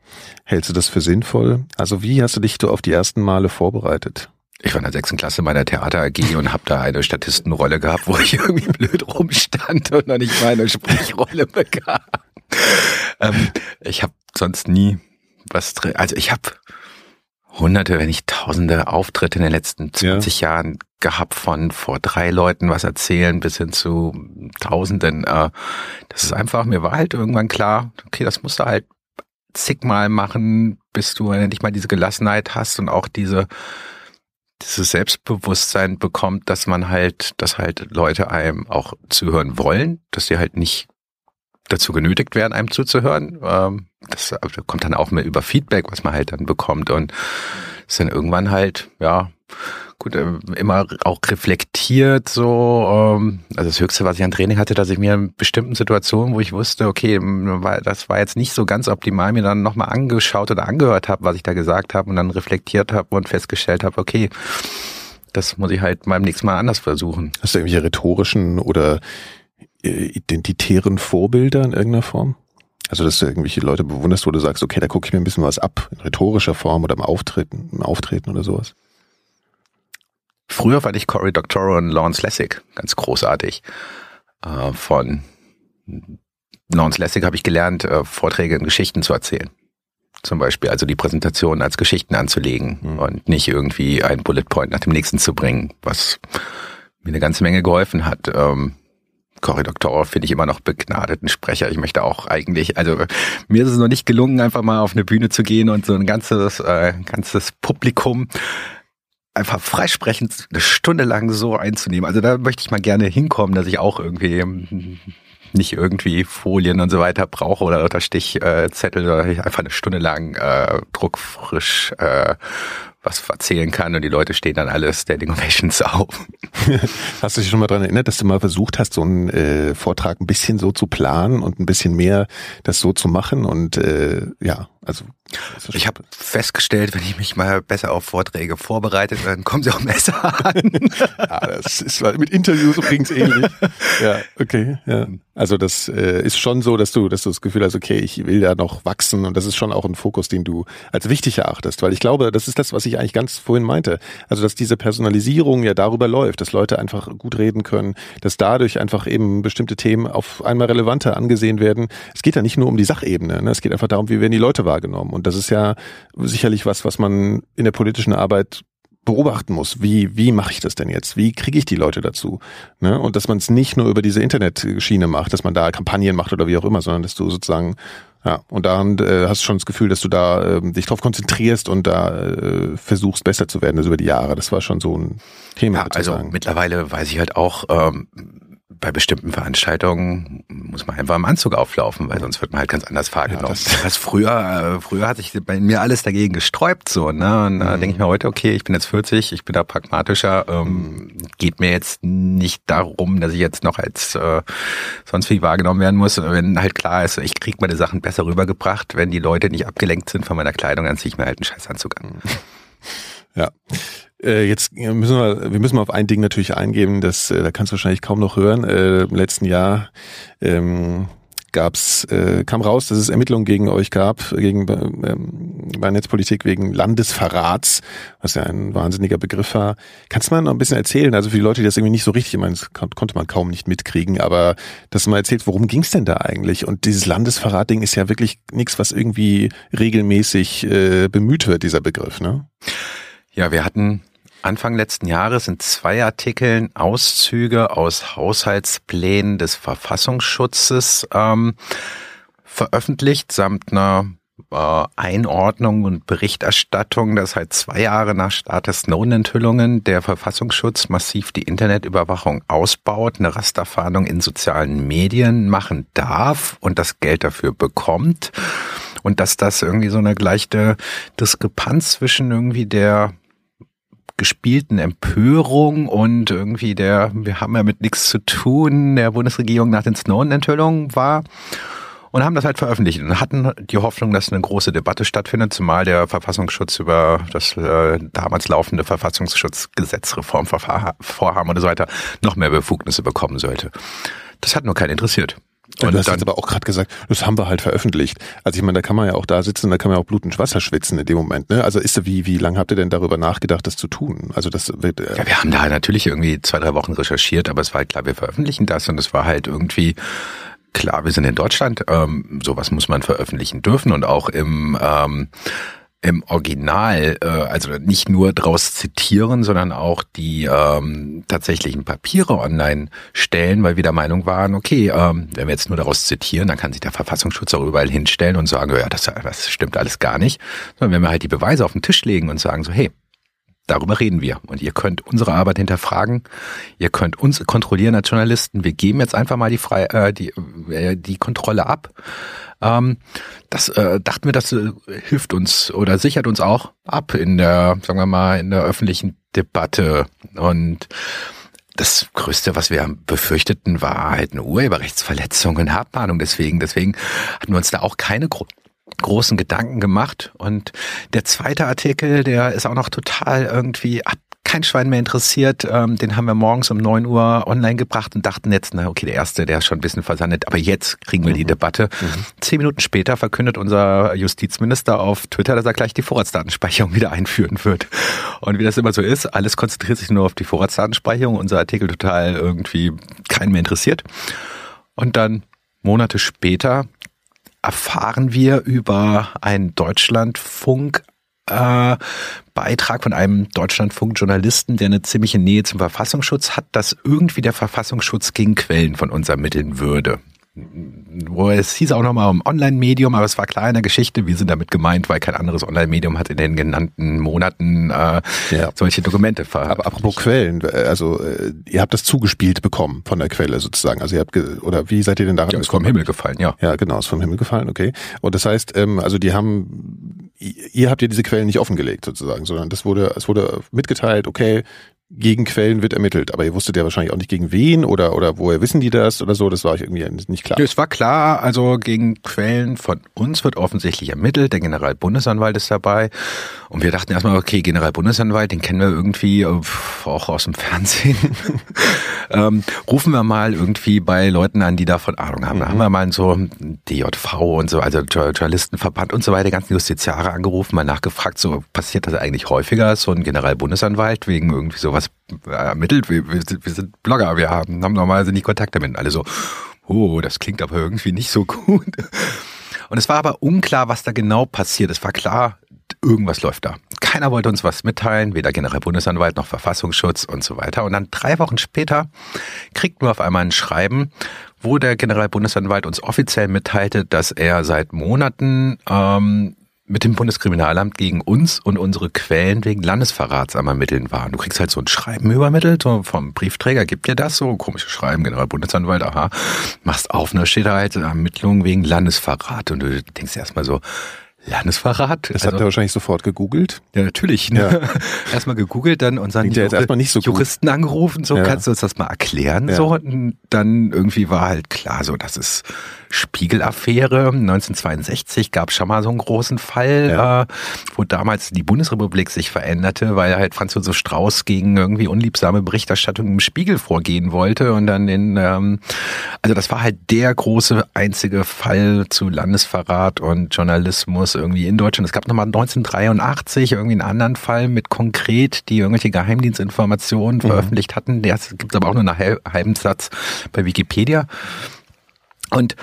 Hältst du das für sinnvoll? Also wie hast du dich du auf die ersten Male vorbereitet? Ich war in der sechsten Klasse meiner Theater AG und habe da eine Statistenrolle gehabt, wo ich irgendwie blöd rumstand und noch nicht meine Sprechrolle bekam. ähm, ich habe sonst nie was drin. Also ich habe hunderte, wenn nicht tausende Auftritte in den letzten 20 ja. Jahren gehabt von vor drei Leuten was erzählen bis hin zu tausenden. Äh, das ist einfach, mir war halt irgendwann klar, okay, das musst du halt zigmal machen, bis du endlich mal diese Gelassenheit hast und auch diese dieses Selbstbewusstsein bekommt, dass man halt, dass halt Leute einem auch zuhören wollen, dass sie halt nicht dazu genötigt werden, einem zuzuhören. Ähm, das kommt dann auch mehr über Feedback, was man halt dann bekommt und ist dann irgendwann halt, ja, gut, äh, immer auch reflektiert so. Ähm, also das Höchste, was ich an Training hatte, dass ich mir in bestimmten Situationen, wo ich wusste, okay, das war jetzt nicht so ganz optimal, mir dann nochmal angeschaut oder angehört habe, was ich da gesagt habe und dann reflektiert habe und festgestellt habe, okay, das muss ich halt beim nächsten Mal anders versuchen. Hast du irgendwelche rhetorischen oder äh, identitären Vorbilder in irgendeiner Form? Also, dass du irgendwelche Leute bewunderst, wo du sagst, okay, da gucke ich mir ein bisschen was ab, in rhetorischer Form oder im Auftreten, im Auftreten oder sowas. Früher fand ich Cory Doctorow und Lawrence Lessig ganz großartig. Äh, von Lawrence Lessig habe ich gelernt, äh, Vorträge in Geschichten zu erzählen. Zum Beispiel, also die Präsentation als Geschichten anzulegen mhm. und nicht irgendwie ein Bullet Point nach dem nächsten zu bringen, was mir eine ganze Menge geholfen hat. Ähm, Cory Doctorow finde ich immer noch begnadeten Sprecher. Ich möchte auch eigentlich, also mir ist es noch nicht gelungen, einfach mal auf eine Bühne zu gehen und so ein ganzes, äh, ganzes Publikum einfach freisprechend eine Stunde lang so einzunehmen. Also da möchte ich mal gerne hinkommen, dass ich auch irgendwie nicht irgendwie Folien und so weiter brauche oder Stichzettel, äh, oder einfach eine Stunde lang äh, druckfrisch äh, was erzählen kann und die Leute stehen dann alle Standing Ovations auf. hast du dich schon mal dran erinnert, dass du mal versucht hast, so einen äh, Vortrag ein bisschen so zu planen und ein bisschen mehr das so zu machen und äh, ja, also ich habe festgestellt, wenn ich mich mal besser auf Vorträge vorbereite, dann kommen sie auch besser an. ja, das ist mit Interviews übrigens ähnlich. Ja, okay. Ja. Also das äh, ist schon so, dass du, dass du das Gefühl hast, okay, ich will da noch wachsen und das ist schon auch ein Fokus, den du als wichtig erachtest, weil ich glaube, das ist das, was ich eigentlich ganz vorhin meinte. Also dass diese Personalisierung ja darüber läuft, dass Leute einfach gut reden können, dass dadurch einfach eben bestimmte Themen auf einmal relevanter angesehen werden. Es geht ja nicht nur um die Sachebene, ne? es geht einfach darum, wie werden die Leute wahrgenommen. Und das ist ja sicherlich was, was man in der politischen Arbeit beobachten muss, wie, wie mache ich das denn jetzt? Wie kriege ich die Leute dazu? Ne? Und dass man es nicht nur über diese Internetschiene macht, dass man da Kampagnen macht oder wie auch immer, sondern dass du sozusagen, ja, und daran äh, hast du schon das Gefühl, dass du da äh, dich drauf konzentrierst und da äh, versuchst, besser zu werden, also über die Jahre. Das war schon so ein Thema. Ja, also mittlerweile weiß ich halt auch, ähm, bei bestimmten Veranstaltungen muss man einfach im Anzug auflaufen, weil sonst wird man halt ganz anders wahrgenommen. Ja, das, das früher, äh, früher hat sich bei mir alles dagegen gesträubt so, ne? Und da mhm. denke ich mir heute, okay, ich bin jetzt 40, ich bin da pragmatischer. Ähm, geht mir jetzt nicht darum, dass ich jetzt noch als äh, sonst wie wahrgenommen werden muss. Wenn halt klar ist, ich kriege meine Sachen besser rübergebracht, wenn die Leute nicht abgelenkt sind von meiner Kleidung, dann ziehe ich mir halt einen Scheißanzug an. Ja. Äh, jetzt müssen wir, wir müssen mal auf ein Ding natürlich eingeben, das, äh, da kannst du wahrscheinlich kaum noch hören. Äh, Im letzten Jahr ähm, gab's, äh, kam raus, dass es Ermittlungen gegen euch gab, gegen ähm, bei Netzpolitik wegen Landesverrats, was ja ein wahnsinniger Begriff war. Kannst du mal noch ein bisschen erzählen? Also für die Leute, die das irgendwie nicht so richtig, ich meine, das konnte man kaum nicht mitkriegen, aber dass du mal erzählt, worum ging's denn da eigentlich? Und dieses Landesverrat-Ding ist ja wirklich nichts, was irgendwie regelmäßig äh, bemüht wird, dieser Begriff, ne? Ja, wir hatten Anfang letzten Jahres in zwei Artikeln Auszüge aus Haushaltsplänen des Verfassungsschutzes ähm, veröffentlicht, samt einer äh, Einordnung und Berichterstattung, dass halt zwei Jahre nach Start der Snowden-Enthüllungen der Verfassungsschutz massiv die Internetüberwachung ausbaut, eine Rasterfahndung in sozialen Medien machen darf und das Geld dafür bekommt. Und dass das irgendwie so eine gleiche Diskrepanz zwischen irgendwie der gespielten Empörung und irgendwie der, wir haben ja mit nichts zu tun, der Bundesregierung nach den Snowden-Enthüllungen war und haben das halt veröffentlicht und hatten die Hoffnung, dass eine große Debatte stattfindet, zumal der Verfassungsschutz über das äh, damals laufende Verfassungsschutzgesetzreformvorhaben und so weiter noch mehr Befugnisse bekommen sollte. Das hat nur keinen interessiert. Und du hast dann, aber auch gerade gesagt, das haben wir halt veröffentlicht. Also ich meine, da kann man ja auch da sitzen, da kann man ja auch Blut und Wasser schwitzen in dem Moment. Ne? Also ist wie wie lange habt ihr denn darüber nachgedacht, das zu tun? Also das wird. Äh ja, wir haben da natürlich irgendwie zwei drei Wochen recherchiert, aber es war halt klar, wir veröffentlichen das und es war halt irgendwie klar, wir sind in Deutschland, ähm, sowas muss man veröffentlichen dürfen und auch im ähm, im Original, äh, also nicht nur draus zitieren, sondern auch die ähm, tatsächlichen Papiere online stellen, weil wir der Meinung waren, okay, ähm, wenn wir jetzt nur daraus zitieren, dann kann sich der Verfassungsschutz auch überall hinstellen und sagen, ja, das, das stimmt alles gar nicht. Sondern wenn wir halt die Beweise auf den Tisch legen und sagen so, hey, Darüber reden wir. Und ihr könnt unsere Arbeit hinterfragen. Ihr könnt uns kontrollieren als Journalisten. Wir geben jetzt einfach mal die, Frei äh, die, äh, die Kontrolle ab. Ähm, das äh, dachten wir, das äh, hilft uns oder sichert uns auch ab in der, sagen wir mal, in der öffentlichen Debatte. Und das Größte, was wir befürchteten, war halt eine Urheberrechtsverletzung und Abmahnung. Deswegen, deswegen hatten wir uns da auch keine großen Gedanken gemacht. Und der zweite Artikel, der ist auch noch total irgendwie, hat kein Schwein mehr interessiert. Ähm, den haben wir morgens um neun Uhr online gebracht und dachten jetzt, na okay, der erste, der ist schon ein bisschen versandet, aber jetzt kriegen wir die mhm. Debatte. Mhm. Zehn Minuten später verkündet unser Justizminister auf Twitter, dass er gleich die Vorratsdatenspeicherung wieder einführen wird. Und wie das immer so ist, alles konzentriert sich nur auf die Vorratsdatenspeicherung. Unser Artikel total irgendwie keinen mehr interessiert. Und dann Monate später erfahren wir über einen Deutschlandfunk äh, von einem Deutschlandfunk-Journalisten, der eine ziemliche Nähe zum Verfassungsschutz hat, dass irgendwie der Verfassungsschutz gegen Quellen von uns ermitteln würde wo es hieß auch nochmal um Online-Medium, aber es war klar in der Geschichte, wir sind damit gemeint, weil kein anderes Online-Medium hat in den genannten Monaten äh, ja. solche Dokumente ver Aber apropos Quellen, also äh, ihr habt das zugespielt bekommen von der Quelle sozusagen. Also ihr habt oder wie seid ihr denn daran? Ja, ist vom Himmel gefallen, ja. Ja, genau, ist vom Himmel gefallen, okay. Und das heißt, ähm, also die haben ihr habt ja diese Quellen nicht offengelegt sozusagen, sondern das wurde, es wurde mitgeteilt, okay, gegen Quellen wird ermittelt. Aber ihr wusstet ja wahrscheinlich auch nicht gegen wen oder, oder woher wissen die das oder so. Das war euch irgendwie nicht klar. Es war klar, also gegen Quellen von uns wird offensichtlich ermittelt. Der Generalbundesanwalt ist dabei. Und wir dachten erstmal, okay, Generalbundesanwalt, den kennen wir irgendwie äh, auch aus dem Fernsehen. ähm, rufen wir mal irgendwie bei Leuten an, die davon Ahnung haben. Da haben wir mal so DJV und so, also Journalistenverband und so weiter, ganzen Justiziare angerufen, mal nachgefragt, so passiert das eigentlich häufiger, so ein Generalbundesanwalt wegen irgendwie sowas ermittelt. Wir, wir, sind, wir sind Blogger, wir haben, haben normalerweise nicht Kontakt damit. Alle so, oh, das klingt aber irgendwie nicht so gut. Und es war aber unklar, was da genau passiert. Es war klar, irgendwas läuft da. Keiner wollte uns was mitteilen, weder Generalbundesanwalt noch Verfassungsschutz und so weiter. Und dann drei Wochen später kriegten wir auf einmal ein Schreiben, wo der Generalbundesanwalt uns offiziell mitteilte, dass er seit Monaten ähm, mit dem Bundeskriminalamt gegen uns und unsere Quellen wegen Landesverrats am Ermitteln waren. Du kriegst halt so ein Schreiben übermittelt, so vom Briefträger gibt dir das so, komisches Schreiben, Generalbundesanwalt, aha, machst auf, da steht da halt Ermittlungen wegen Landesverrat und du denkst erstmal so, Landesverrat. Das also, habt ihr wahrscheinlich sofort gegoogelt. Ja, natürlich. Ne? Ja. erstmal gegoogelt, dann unseren ja jetzt erstmal nicht so Juristen gut. angerufen, so ja. kannst du uns das mal erklären. Ja. So, und dann irgendwie war halt klar, so das ist Spiegelaffäre. 1962 gab es schon mal so einen großen Fall, ja. äh, wo damals die Bundesrepublik sich veränderte, weil halt Franz Josef Strauß gegen irgendwie unliebsame Berichterstattung im Spiegel vorgehen wollte und dann den, ähm, also das war halt der große einzige Fall zu Landesverrat und Journalismus irgendwie in Deutschland. Es gab nochmal 1983 irgendwie einen anderen Fall mit konkret, die irgendwelche Geheimdienstinformationen mhm. veröffentlicht hatten. Der gibt es aber auch nur einen halben Satz bei Wikipedia. Und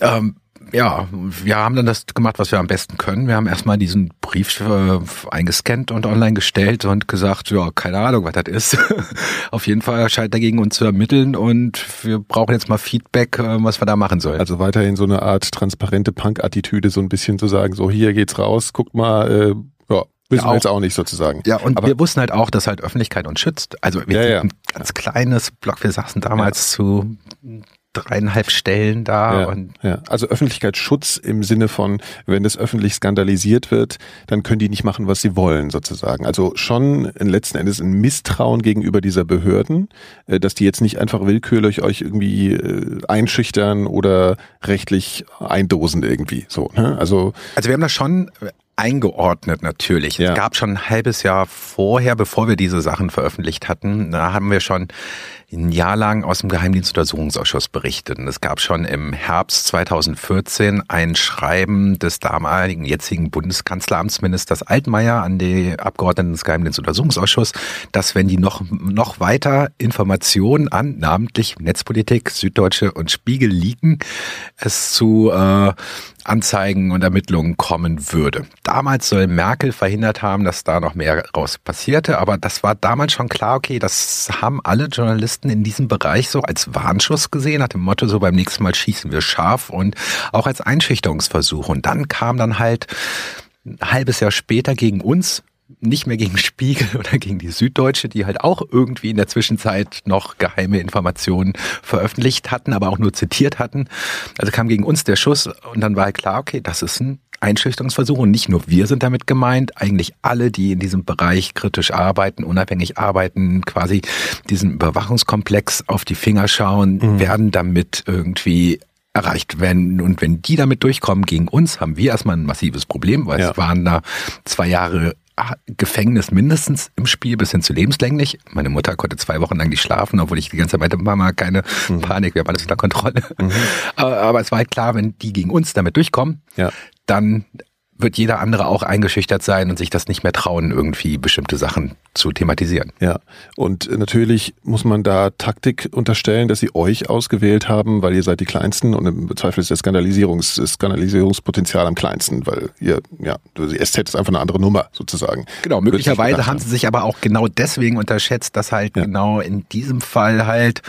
ähm, ja, wir haben dann das gemacht, was wir am besten können. Wir haben erstmal diesen Brief äh, eingescannt und online gestellt und gesagt, ja, keine Ahnung, was das ist. Auf jeden Fall scheint dagegen uns zu ermitteln und wir brauchen jetzt mal Feedback, äh, was wir da machen sollen. Also weiterhin so eine Art transparente Punk-Attitüde, so ein bisschen zu sagen, so hier geht's raus, guckt mal, äh, ja, Wissen ja, wir jetzt auch nicht sozusagen. Ja, und Aber wir wussten halt auch, dass halt Öffentlichkeit uns schützt. Also wir ja, sind ein ganz kleines Blog, wir saßen damals ja. zu dreieinhalb Stellen da. Ja, und ja. Also Öffentlichkeitsschutz im Sinne von, wenn das öffentlich skandalisiert wird, dann können die nicht machen, was sie wollen, sozusagen. Also schon letzten Endes ein Misstrauen gegenüber dieser Behörden, äh, dass die jetzt nicht einfach willkürlich euch irgendwie äh, einschüchtern oder rechtlich eindosen irgendwie. So, ne? Also, also wir haben da schon eingeordnet natürlich. Ja. Es gab schon ein halbes Jahr vorher, bevor wir diese Sachen veröffentlicht hatten, da haben wir schon ein Jahr lang aus dem Geheimdienstuntersuchungsausschuss berichtet. Und es gab schon im Herbst 2014 ein Schreiben des damaligen jetzigen Bundeskanzleramtsministers Altmaier an die Abgeordneten des Geheimdienstuntersuchungsausschusses, dass wenn die noch, noch weiter Informationen an, namentlich Netzpolitik, Süddeutsche und Spiegel liegen, es zu äh, Anzeigen und Ermittlungen kommen würde. Damals soll Merkel verhindert haben, dass da noch mehr raus passierte, aber das war damals schon klar, okay, das haben alle Journalisten in diesem Bereich so als Warnschuss gesehen, nach dem Motto, so beim nächsten Mal schießen wir scharf und auch als Einschüchterungsversuch. Und dann kam dann halt ein halbes Jahr später gegen uns nicht mehr gegen Spiegel oder gegen die Süddeutsche, die halt auch irgendwie in der Zwischenzeit noch geheime Informationen veröffentlicht hatten, aber auch nur zitiert hatten. Also kam gegen uns der Schuss und dann war halt klar, okay, das ist ein Einschüchterungsversuch und nicht nur wir sind damit gemeint, eigentlich alle, die in diesem Bereich kritisch arbeiten, unabhängig arbeiten, quasi diesen Überwachungskomplex auf die Finger schauen, mhm. werden damit irgendwie erreicht werden. Und wenn die damit durchkommen gegen uns, haben wir erstmal ein massives Problem, weil ja. es waren da zwei Jahre Gefängnis mindestens im Spiel bis hin zu lebenslänglich. Meine Mutter konnte zwei Wochen lang nicht schlafen, obwohl ich die ganze Zeit meinte, Mama, keine mhm. Panik, wir haben alles unter Kontrolle. Mhm. Aber, aber, es war halt klar, wenn die gegen uns damit durchkommen, ja. dann wird jeder andere auch eingeschüchtert sein und sich das nicht mehr trauen, irgendwie bestimmte Sachen zu thematisieren. Ja, und natürlich muss man da Taktik unterstellen, dass sie euch ausgewählt haben, weil ihr seid die Kleinsten und im Zweifel ist das, Skandalisierungs Skandalisierungspotenzial am kleinsten, weil ihr, ja, die SZ ist einfach eine andere Nummer sozusagen. Genau, möglicherweise haben sie sich aber auch genau deswegen unterschätzt, dass halt ja. genau in diesem Fall halt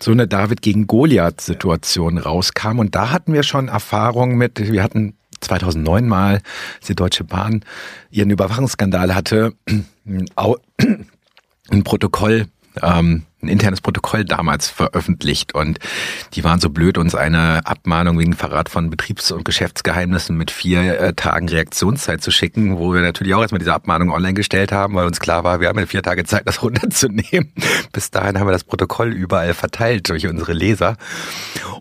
so eine David gegen Goliath Situation rauskam und da hatten wir schon Erfahrungen mit, wir hatten 2009 mal, als die Deutsche Bahn ihren Überwachungsskandal hatte, ein Protokoll ähm, ein internes Protokoll damals veröffentlicht und die waren so blöd, uns eine Abmahnung wegen Verrat von Betriebs- und Geschäftsgeheimnissen mit vier äh, Tagen Reaktionszeit zu schicken, wo wir natürlich auch erstmal diese Abmahnung online gestellt haben, weil uns klar war, wir haben ja vier Tage Zeit, das runterzunehmen. Bis dahin haben wir das Protokoll überall verteilt durch unsere Leser.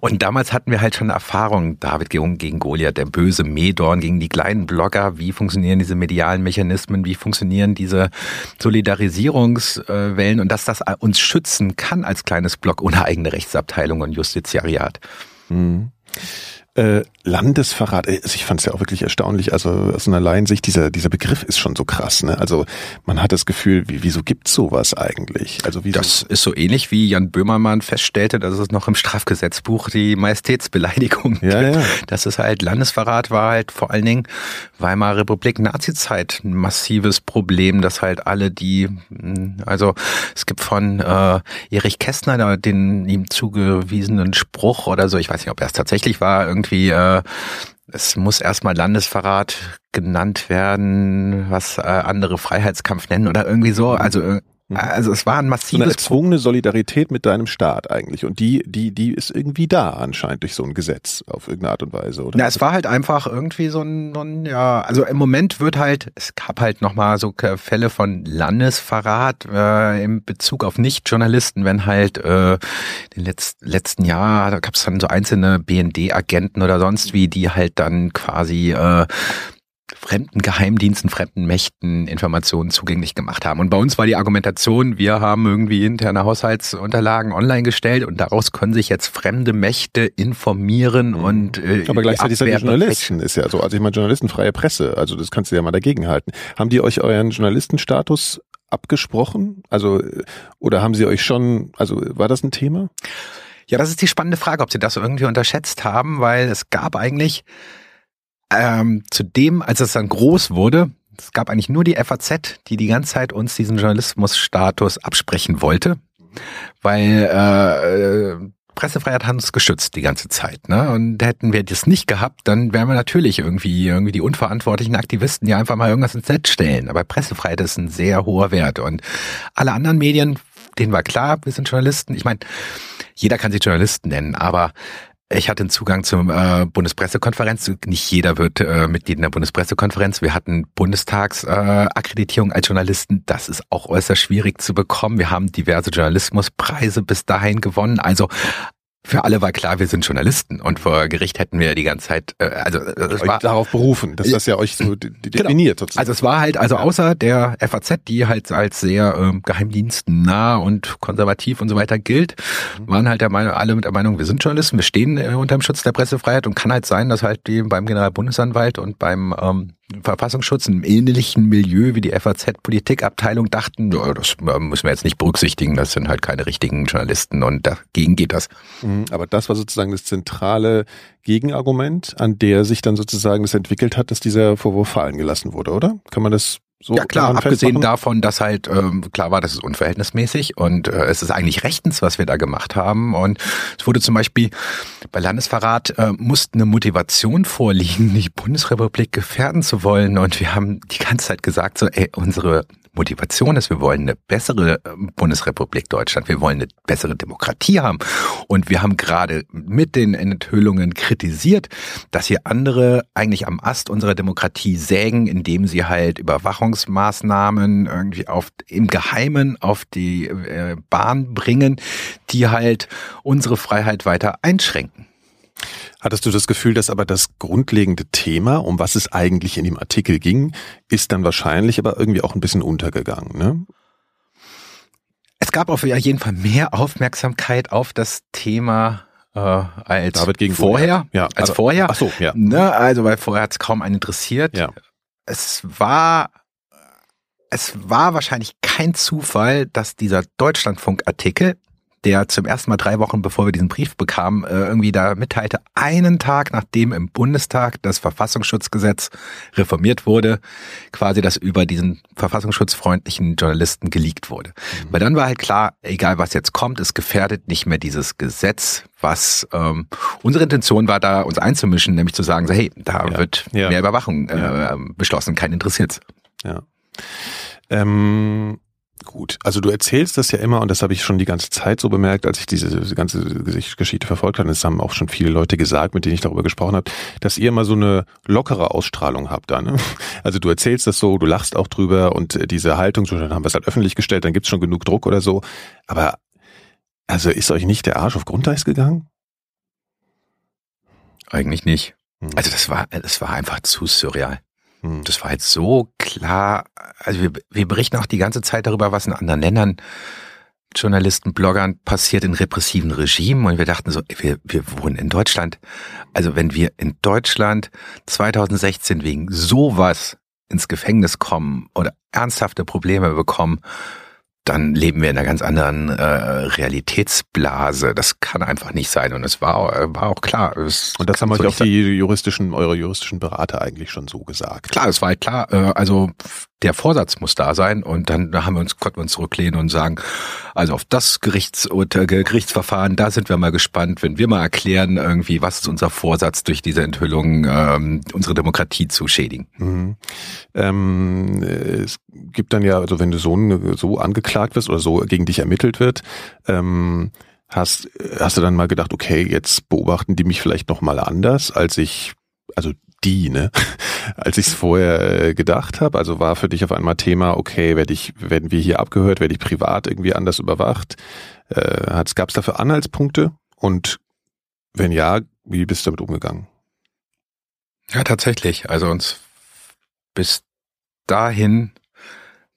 Und damals hatten wir halt schon Erfahrung, David gegen Goliath, der böse Medorn gegen die kleinen Blogger, wie funktionieren diese medialen Mechanismen, wie funktionieren diese Solidarisierungswellen und dass das uns schützen kann als kleines Blog ohne eigene Rechtsabteilung und Justiziariat. Mhm. Äh, Landesverrat, äh, also ich fand es ja auch wirklich erstaunlich. Also aus einer Laiensicht, dieser, dieser Begriff ist schon so krass. Ne? Also man hat das Gefühl, wie, wieso gibt's sowas eigentlich? Also wieso? Das ist so ähnlich wie Jan Böhmermann feststellte, dass es noch im Strafgesetzbuch die Majestätsbeleidigung ja, gibt. Ja. Das ist halt Landesverrat war halt vor allen Dingen Weimarer Republik Nazizeit ein massives Problem, dass halt alle die, hm, also es gibt von äh, Erich Kästner den ihm zugewiesenen Spruch oder so, ich weiß nicht, ob er es tatsächlich war, irgendwie irgendwie, äh, es muss erstmal Landesverrat genannt werden, was äh, andere Freiheitskampf nennen oder irgendwie so. Also äh. Also es war ein massives eine erzwungene Solidarität mit deinem Staat eigentlich und die die die ist irgendwie da anscheinend durch so ein Gesetz auf irgendeine Art und Weise, oder? Ja, es war halt einfach irgendwie so ein, so ein ja, also im Moment wird halt es gab halt noch mal so Fälle von Landesverrat äh, im Bezug auf Nichtjournalisten, wenn halt äh, den letzten letzten Jahr da gab es dann so einzelne BND Agenten oder sonst wie, die halt dann quasi äh, fremden Geheimdiensten, fremden Mächten Informationen zugänglich gemacht haben. Und bei uns war die Argumentation, wir haben irgendwie interne Haushaltsunterlagen online gestellt und daraus können sich jetzt fremde Mächte informieren mhm. und äh, Aber gleichzeitig seid ihr Journalisten, ist ja so. Also ich meine, Journalisten, freie Presse, also das kannst du ja mal dagegen halten. Haben die euch euren Journalistenstatus abgesprochen? Also, oder haben sie euch schon, also war das ein Thema? Ja, das ist die spannende Frage, ob sie das irgendwie unterschätzt haben, weil es gab eigentlich ähm, zudem, als es dann groß wurde, es gab eigentlich nur die FAZ, die die ganze Zeit uns diesen Journalismusstatus absprechen wollte, weil äh, Pressefreiheit hat uns geschützt die ganze Zeit. Ne? Und hätten wir das nicht gehabt, dann wären wir natürlich irgendwie irgendwie die unverantwortlichen Aktivisten, die einfach mal irgendwas ins Netz stellen. Aber Pressefreiheit ist ein sehr hoher Wert. Und alle anderen Medien, denen war klar, wir sind Journalisten. Ich meine, jeder kann sich Journalisten nennen, aber ich hatte einen Zugang zur äh, Bundespressekonferenz. Nicht jeder wird äh, Mitglied in der Bundespressekonferenz. Wir hatten Bundestagsakkreditierung äh, als Journalisten. Das ist auch äußerst schwierig zu bekommen. Wir haben diverse Journalismuspreise bis dahin gewonnen. Also für alle war klar, wir sind Journalisten und vor Gericht hätten wir die ganze Zeit, äh, also äh, es war darauf berufen, dass das ja euch so genau. definiert. Sozusagen. Also es war halt, also außer der FAZ, die halt als sehr ähm, geheimdienstnah und konservativ und so weiter gilt, mhm. waren halt der Meinung, alle mit der Meinung, wir sind Journalisten, wir stehen äh, unter dem Schutz der Pressefreiheit und kann halt sein, dass halt die beim Generalbundesanwalt und beim ähm, Verfassungsschutz im ähnlichen Milieu wie die FAZ-Politikabteilung dachten, das müssen wir jetzt nicht berücksichtigen, das sind halt keine richtigen Journalisten und dagegen geht das. Mhm, aber das war sozusagen das zentrale Gegenargument, an der sich dann sozusagen das entwickelt hat, dass dieser Vorwurf fallen gelassen wurde, oder? Kann man das so ja klar, abgesehen davon, dass halt ähm, klar war, das ist unverhältnismäßig und äh, es ist eigentlich rechtens, was wir da gemacht haben. Und es wurde zum Beispiel bei Landesverrat äh, musste eine Motivation vorliegen, die Bundesrepublik gefährden zu wollen. Und wir haben die ganze Zeit gesagt, so, ey, unsere Motivation ist, wir wollen eine bessere ähm, Bundesrepublik Deutschland, wir wollen eine bessere Demokratie haben. Und wir haben gerade mit den Enthüllungen kritisiert, dass hier andere eigentlich am Ast unserer Demokratie sägen, indem sie halt Überwachungsmaßnahmen irgendwie auf, im Geheimen auf die äh, Bahn bringen, die halt unsere Freiheit weiter einschränken. Hattest du das Gefühl, dass aber das grundlegende Thema, um was es eigentlich in dem Artikel ging, ist dann wahrscheinlich aber irgendwie auch ein bisschen untergegangen, ne? Es gab auf jeden Fall mehr Aufmerksamkeit auf das Thema äh, als David gegen vorher. Ja, als vorher. Ach so, ja. Ne, also weil vorher hat es kaum einen interessiert. Ja. Es war es war wahrscheinlich kein Zufall, dass dieser Deutschlandfunk-Artikel der zum ersten Mal drei Wochen bevor wir diesen Brief bekamen, äh, irgendwie da mitteilte, einen Tag nachdem im Bundestag das Verfassungsschutzgesetz reformiert wurde, quasi das über diesen verfassungsschutzfreundlichen Journalisten geleakt wurde. Mhm. Weil dann war halt klar, egal was jetzt kommt, es gefährdet nicht mehr dieses Gesetz, was ähm, unsere Intention war, da uns einzumischen, nämlich zu sagen, so, hey, da ja. wird ja. mehr Überwachung äh, ja. beschlossen, kein interessiert's. Ja. Ähm Gut, also du erzählst das ja immer und das habe ich schon die ganze Zeit so bemerkt, als ich diese, ganze Geschichte verfolgt habe. Das haben auch schon viele Leute gesagt, mit denen ich darüber gesprochen habe, dass ihr immer so eine lockere Ausstrahlung habt da. Ne? Also du erzählst das so, du lachst auch drüber und diese Haltung, so dann haben wir es halt öffentlich gestellt, dann gibt's schon genug Druck oder so. Aber also ist euch nicht der Arsch auf Grundeis gegangen? Eigentlich nicht. Hm. Also das war, das war einfach zu surreal. Hm. Das war jetzt so klar. Also wir, wir berichten auch die ganze Zeit darüber, was in anderen Ländern Journalisten, Bloggern passiert in repressiven Regimen und wir dachten so, wir, wir wohnen in Deutschland. Also wenn wir in Deutschland 2016 wegen sowas ins Gefängnis kommen oder ernsthafte Probleme bekommen, dann leben wir in einer ganz anderen äh, Realitätsblase. Das kann einfach nicht sein. Und es war, äh, war auch klar. Es und das haben euch so auch die juristischen, eure juristischen Berater eigentlich schon so gesagt. Klar, es war halt klar. Äh, also der Vorsatz muss da sein. Und dann haben wir uns, konnten wir uns zurücklehnen und sagen, also auf das Gerichts Gerichtsverfahren, da sind wir mal gespannt, wenn wir mal erklären, irgendwie, was ist unser Vorsatz durch diese Enthüllung, ähm, unsere Demokratie zu schädigen. Mhm. Ähm, es gibt dann ja, also wenn du so, so angeklagt wirst oder so gegen dich ermittelt wird, ähm, hast, hast du dann mal gedacht, okay, jetzt beobachten die mich vielleicht noch mal anders, als ich, also die, ne? Als ich es vorher äh, gedacht habe. Also war für dich auf einmal Thema, okay, werde ich, werden wir hier abgehört, werde ich privat irgendwie anders überwacht? Äh, Gab es dafür Anhaltspunkte? Und wenn ja, wie bist du damit umgegangen? Ja, tatsächlich. Also uns bis dahin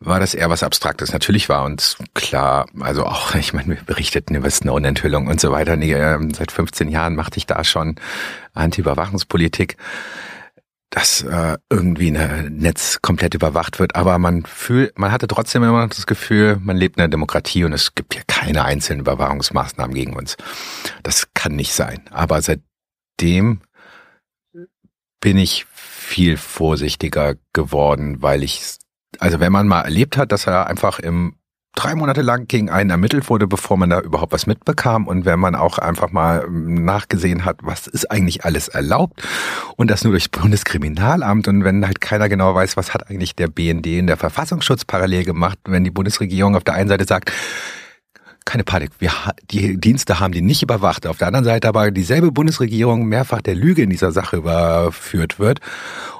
war das eher was Abstraktes. Natürlich war uns klar, also auch, ich meine, wir berichteten über Snowden-Enthüllung und so weiter. Nee, ähm, seit 15 Jahren machte ich da schon Anti-Überwachungspolitik dass äh, irgendwie ein Netz komplett überwacht wird, aber man fühlt, man hatte trotzdem immer das Gefühl, man lebt in einer Demokratie und es gibt hier keine einzelnen Überwachungsmaßnahmen gegen uns. Das kann nicht sein. Aber seitdem bin ich viel vorsichtiger geworden, weil ich, also wenn man mal erlebt hat, dass er einfach im drei Monate lang gegen einen ermittelt wurde, bevor man da überhaupt was mitbekam. Und wenn man auch einfach mal ähm, nachgesehen hat, was ist eigentlich alles erlaubt und das nur durch Bundeskriminalamt und wenn halt keiner genau weiß, was hat eigentlich der BND in der Verfassungsschutz parallel gemacht, wenn die Bundesregierung auf der einen Seite sagt, keine Panik. Wir, die Dienste haben die nicht überwacht. Auf der anderen Seite aber dieselbe Bundesregierung mehrfach der Lüge in dieser Sache überführt wird.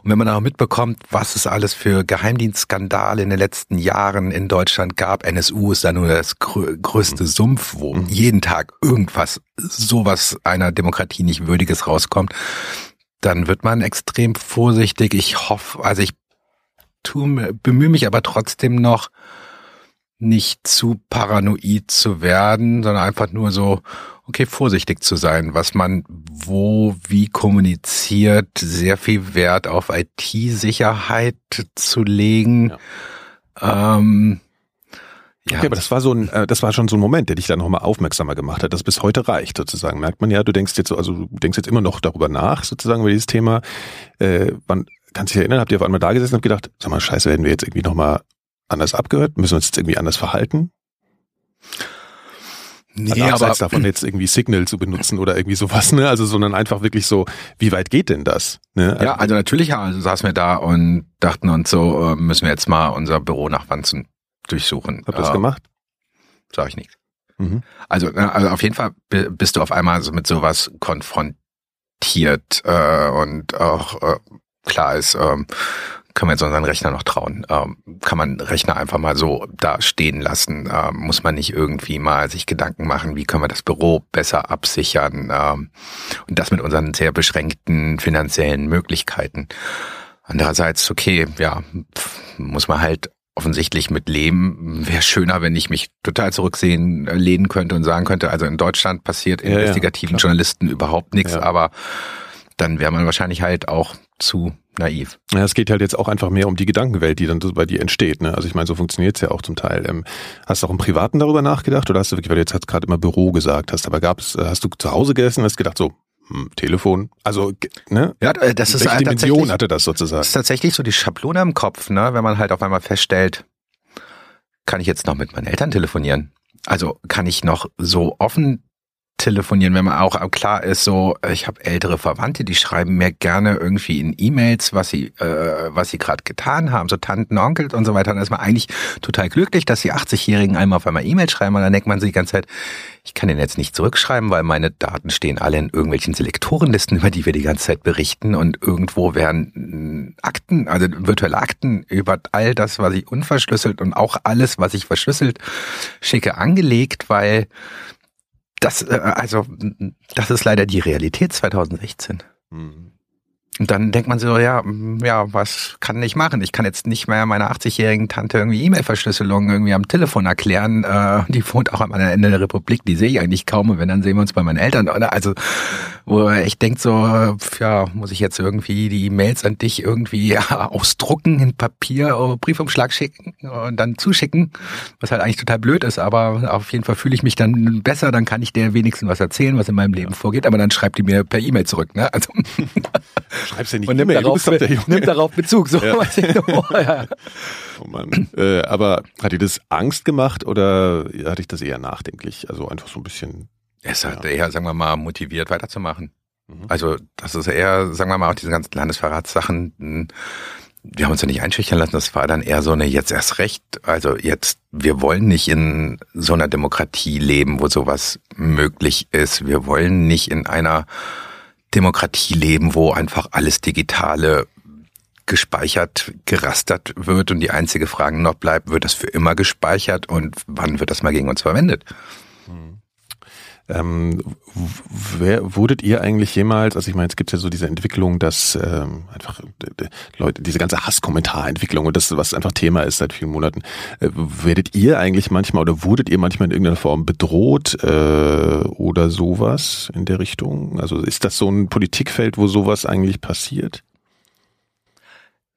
Und wenn man auch mitbekommt, was es alles für Geheimdienstskandale in den letzten Jahren in Deutschland gab, NSU ist da nur das größte mhm. Sumpf, wo mhm. jeden Tag irgendwas, sowas einer Demokratie nicht würdiges rauskommt, dann wird man extrem vorsichtig. Ich hoffe, also ich tu, bemühe mich aber trotzdem noch, nicht zu paranoid zu werden, sondern einfach nur so, okay, vorsichtig zu sein, was man wo, wie kommuniziert, sehr viel Wert auf IT-Sicherheit zu legen. Ja. Ähm, ja. Okay, aber das war so ein, äh, das war schon so ein Moment, der dich dann nochmal aufmerksamer gemacht hat, das bis heute reicht sozusagen. Merkt man ja, du denkst jetzt, also du denkst jetzt immer noch darüber nach sozusagen über dieses Thema. Äh, wann, kannst du dich erinnern, habt ihr auf einmal da gesessen und gedacht, sag mal, scheiße, werden wir jetzt irgendwie nochmal anders abgehört? Müssen wir uns jetzt irgendwie anders verhalten? Nee, also aber davon jetzt irgendwie Signal zu benutzen oder irgendwie sowas, ne? Also sondern einfach wirklich so, wie weit geht denn das? Ne? Ja, also natürlich also saßen wir da und dachten uns so, äh, müssen wir jetzt mal unser Büro nach Wanzen durchsuchen. Habt ihr das äh, gemacht? Sag ich nicht. Mhm. Also, also auf jeden Fall bist du auf einmal so mit sowas konfrontiert äh, und auch äh, klar ist, ähm, können wir jetzt unseren Rechner noch trauen? Ähm, kann man Rechner einfach mal so da stehen lassen? Ähm, muss man nicht irgendwie mal sich Gedanken machen, wie können wir das Büro besser absichern? Ähm, und das mit unseren sehr beschränkten finanziellen Möglichkeiten. Andererseits, okay, ja, muss man halt offensichtlich mit leben. Wäre schöner, wenn ich mich total zurücksehen, äh, lehnen könnte und sagen könnte, also in Deutschland passiert ja, investigativen ja, Journalisten überhaupt nichts, ja. aber dann wäre man wahrscheinlich halt auch zu naiv. Ja, es geht halt jetzt auch einfach mehr um die Gedankenwelt, die dann so bei dir entsteht. Ne? Also ich meine, so funktioniert's ja auch zum Teil. Ähm, hast du auch im Privaten darüber nachgedacht oder hast du wirklich, weil du jetzt hast gerade immer Büro gesagt hast, aber gab es, hast du zu Hause gegessen und hast gedacht so, hm, Telefon, also ne? Ja, das ist Welche halt Dimension hatte das sozusagen. Das ist tatsächlich so die Schablone im Kopf, ne? Wenn man halt auf einmal feststellt, kann ich jetzt noch mit meinen Eltern telefonieren? Also kann ich noch so offen telefonieren, wenn man auch klar ist, so ich habe ältere Verwandte, die schreiben mir gerne irgendwie in E-Mails, was sie äh, was sie gerade getan haben, so Tanten, Onkels und so weiter. Dann ist man eigentlich total glücklich, dass die 80-Jährigen einmal auf einmal E-Mail schreiben und dann denkt man sich die ganze Zeit, ich kann den jetzt nicht zurückschreiben, weil meine Daten stehen alle in irgendwelchen Selektorenlisten, über die wir die ganze Zeit berichten und irgendwo werden Akten, also virtuelle Akten über all das, was ich unverschlüsselt und auch alles, was ich verschlüsselt schicke, angelegt, weil das, äh, also, das ist leider die Realität 2016. Mhm. Und dann denkt man so, ja, mm, ja, was kann ich machen? Ich kann jetzt nicht mehr meiner 80-jährigen Tante irgendwie E-Mail-Verschlüsselung irgendwie am Telefon erklären. Äh, die wohnt auch am anderen Ende der Republik, die sehe ich eigentlich kaum. Und wenn, dann sehen wir uns bei meinen Eltern. Oder? Also, wo ich denke so, ja, muss ich jetzt irgendwie die E-Mails an dich irgendwie ja, ausdrucken in Papier, oh, Briefumschlag schicken und dann zuschicken, was halt eigentlich total blöd ist. Aber auf jeden Fall fühle ich mich dann besser, dann kann ich dir wenigstens was erzählen, was in meinem Leben vorgeht. Aber dann schreibt die mir per E-Mail zurück. Ne? Also schreibst ja nicht und nimmt, darauf, nimmt darauf Bezug. So. Ja. oh, ja. oh Mann. Äh, aber hat dir das Angst gemacht oder hatte ich das eher nachdenklich? Also einfach so ein bisschen. Es hat ja. eher, sagen wir mal, motiviert weiterzumachen. Mhm. Also das ist eher, sagen wir mal, auch diese ganzen Landesverratssachen. Hm, wir haben uns ja nicht einschüchtern lassen, das war dann eher so eine jetzt erst recht. Also jetzt, wir wollen nicht in so einer Demokratie leben, wo sowas möglich ist. Wir wollen nicht in einer Demokratie leben, wo einfach alles Digitale gespeichert, gerastert wird und die einzige Frage noch bleibt, wird das für immer gespeichert und wann wird das mal gegen uns verwendet? Ähm, wer, wurdet ihr eigentlich jemals, also ich meine, es gibt ja so diese Entwicklung, dass ähm, einfach Leute, diese ganze Hasskommentarentwicklung und das, was einfach Thema ist seit vielen Monaten, äh, werdet ihr eigentlich manchmal oder wurdet ihr manchmal in irgendeiner Form bedroht äh, oder sowas in der Richtung? Also ist das so ein Politikfeld, wo sowas eigentlich passiert?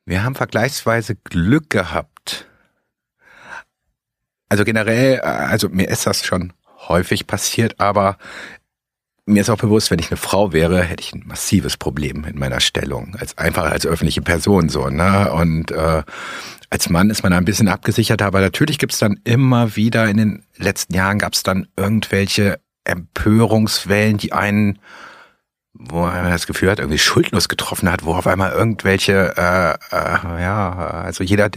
Wir haben vergleichsweise Glück gehabt. Also generell, äh, also mir ist das schon häufig passiert, aber mir ist auch bewusst, wenn ich eine Frau wäre, hätte ich ein massives Problem in meiner Stellung, als einfach als öffentliche Person so, ne? Und äh, als Mann ist man da ein bisschen abgesichert, aber natürlich gibt's dann immer wieder in den letzten Jahren gab's dann irgendwelche Empörungswellen, die einen wo man das Gefühl hat, irgendwie schuldlos getroffen hat, wo auf einmal irgendwelche, äh, äh, ja, also jeder,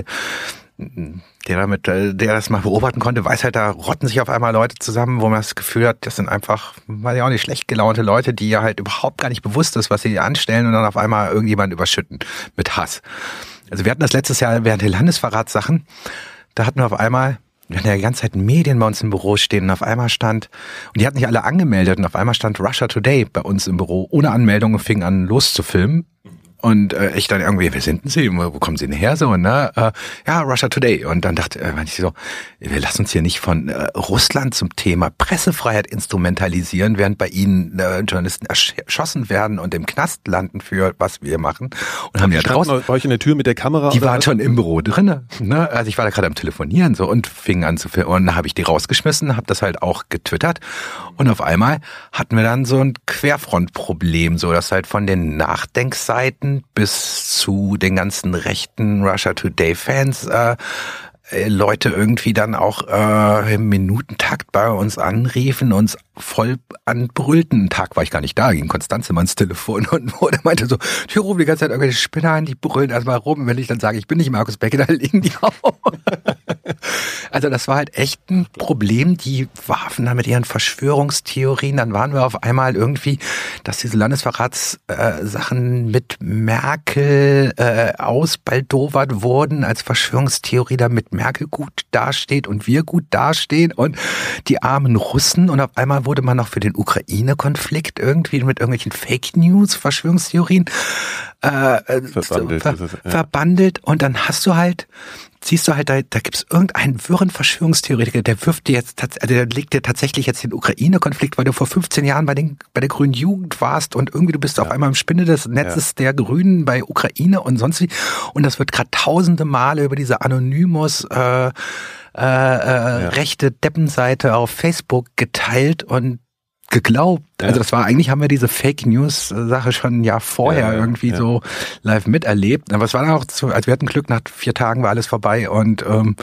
der damit, äh, der das mal beobachten konnte, weiß halt, da rotten sich auf einmal Leute zusammen, wo man das Gefühl hat, das sind einfach, weiß ich auch nicht, schlecht gelaunte Leute, die ja halt überhaupt gar nicht bewusst ist, was sie anstellen und dann auf einmal irgendjemand überschütten mit Hass. Also wir hatten das letztes Jahr während der Landesverratssachen, da hatten wir auf einmal, wir hatten ja die ganze Zeit Medien bei uns im Büro stehen und auf einmal stand, und die hatten nicht alle angemeldet und auf einmal stand Russia Today bei uns im Büro ohne Anmeldung und fing an loszufilmen und äh, ich dann irgendwie, wer sind denn Sie? Wo kommen Sie denn her? So, ne? Äh, ja, Russia Today. Und dann dachte äh, ich so, wir lassen uns hier nicht von äh, Russland zum Thema Pressefreiheit instrumentalisieren, während bei Ihnen äh, Journalisten erschossen werden und im Knast landen für was wir machen. Und haben ja draußen bei euch in der Tür mit der Kamera. Die waren schon im Büro drinne. Ne? Also ich war da gerade am Telefonieren so und fing an zu filmen. Und dann habe ich die rausgeschmissen, habe das halt auch getwittert. Und auf einmal hatten wir dann so ein Querfrontproblem, so dass halt von den Nachdenkseiten bis zu den ganzen rechten Russia Today Fans äh, äh, Leute irgendwie dann auch äh, im Minutentakt bei uns anriefen, uns voll anbrüllten. Tag war ich gar nicht da, ging Konstanze mal ins Telefon und wurde meinte so, die rufen die ganze Zeit irgendwelche Spinner an, die brüllen erstmal rum. Wenn ich dann sage, ich bin nicht Markus Becker, dann liegen die auf. also das war halt echt ein Problem. Die warfen da mit ihren Verschwörungstheorien. Dann waren wir auf einmal irgendwie, dass diese Landesverratssachen äh, mit Merkel äh, ausbaldowert wurden als Verschwörungstheorie, damit Merkel gut dasteht und wir gut dastehen und die armen Russen und auf einmal wurde man noch für den Ukraine-Konflikt irgendwie mit irgendwelchen Fake News, Verschwörungstheorien äh, äh verbandelt, ver ja. verbandelt. Und dann hast du halt, siehst du halt, da, da gibt es irgendeinen wirren Verschwörungstheoretiker, der wirft dir jetzt, also der legt dir tatsächlich jetzt den Ukraine-Konflikt, weil du vor 15 Jahren bei, den, bei der Grünen Jugend warst und irgendwie du bist ja. auf einmal im Spinne des Netzes ja. der Grünen bei Ukraine und sonst wie. Und das wird gerade tausende Male über diese Anonymous äh, äh, äh, ja. rechte Deppenseite auf Facebook geteilt und geglaubt. Ja. Also das war eigentlich haben wir diese Fake News Sache schon ein Jahr vorher ja, irgendwie so live miterlebt. Aber es war dann auch so, also wir hatten Glück, nach vier Tagen war alles vorbei und ähm,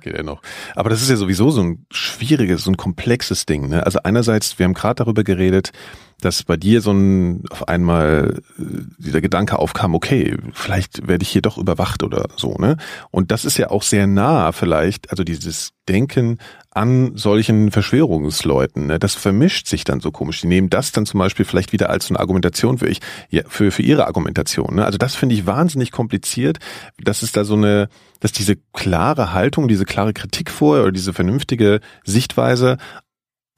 geht ja noch. Aber das ist ja sowieso so ein schwieriges, so ein komplexes Ding. Ne? Also einerseits, wir haben gerade darüber geredet, dass bei dir so ein auf einmal äh, dieser Gedanke aufkam, okay, vielleicht werde ich hier doch überwacht oder so, ne? Und das ist ja auch sehr nah vielleicht, also dieses Denken an solchen Verschwörungsleuten, ne? das vermischt sich dann so komisch. Die nehmen das dann zum Beispiel vielleicht wieder als so eine Argumentation für ich, ja, für, für ihre Argumentation. Ne? Also das finde ich wahnsinnig kompliziert, dass es da so eine, dass diese klare Haltung, diese klare Kritik vor oder diese vernünftige Sichtweise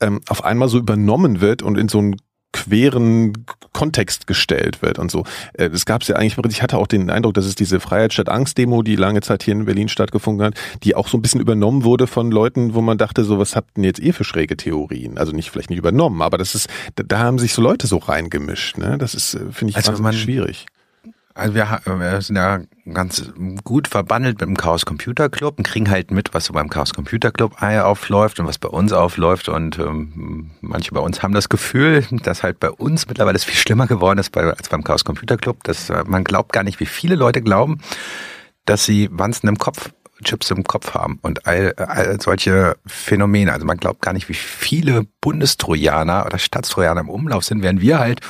ähm, auf einmal so übernommen wird und in so ein queren Kontext gestellt wird und so. Äh, das gab es ja eigentlich, ich hatte auch den Eindruck, dass es diese Freiheit statt Angst-Demo, die lange Zeit hier in Berlin stattgefunden hat, die auch so ein bisschen übernommen wurde von Leuten, wo man dachte, so was habt ihr jetzt eh für schräge Theorien? Also nicht vielleicht nicht übernommen, aber das ist, da, da haben sich so Leute so reingemischt. Ne? Das ist, äh, finde ich, also man, schwierig. Also wir, wir sind ja ganz gut verbandelt mit dem Chaos Computer Club und kriegen halt mit, was so beim Chaos Computer Club aufläuft und was bei uns aufläuft. Und ähm, manche bei uns haben das Gefühl, dass halt bei uns mittlerweile es viel schlimmer geworden ist als beim Chaos Computer Club. Dass, äh, man glaubt gar nicht, wie viele Leute glauben, dass sie Wanzen im Kopf Chips im Kopf haben und all, all solche Phänomene. Also man glaubt gar nicht, wie viele Bundestrojaner oder Staatstrojaner im Umlauf sind, während wir halt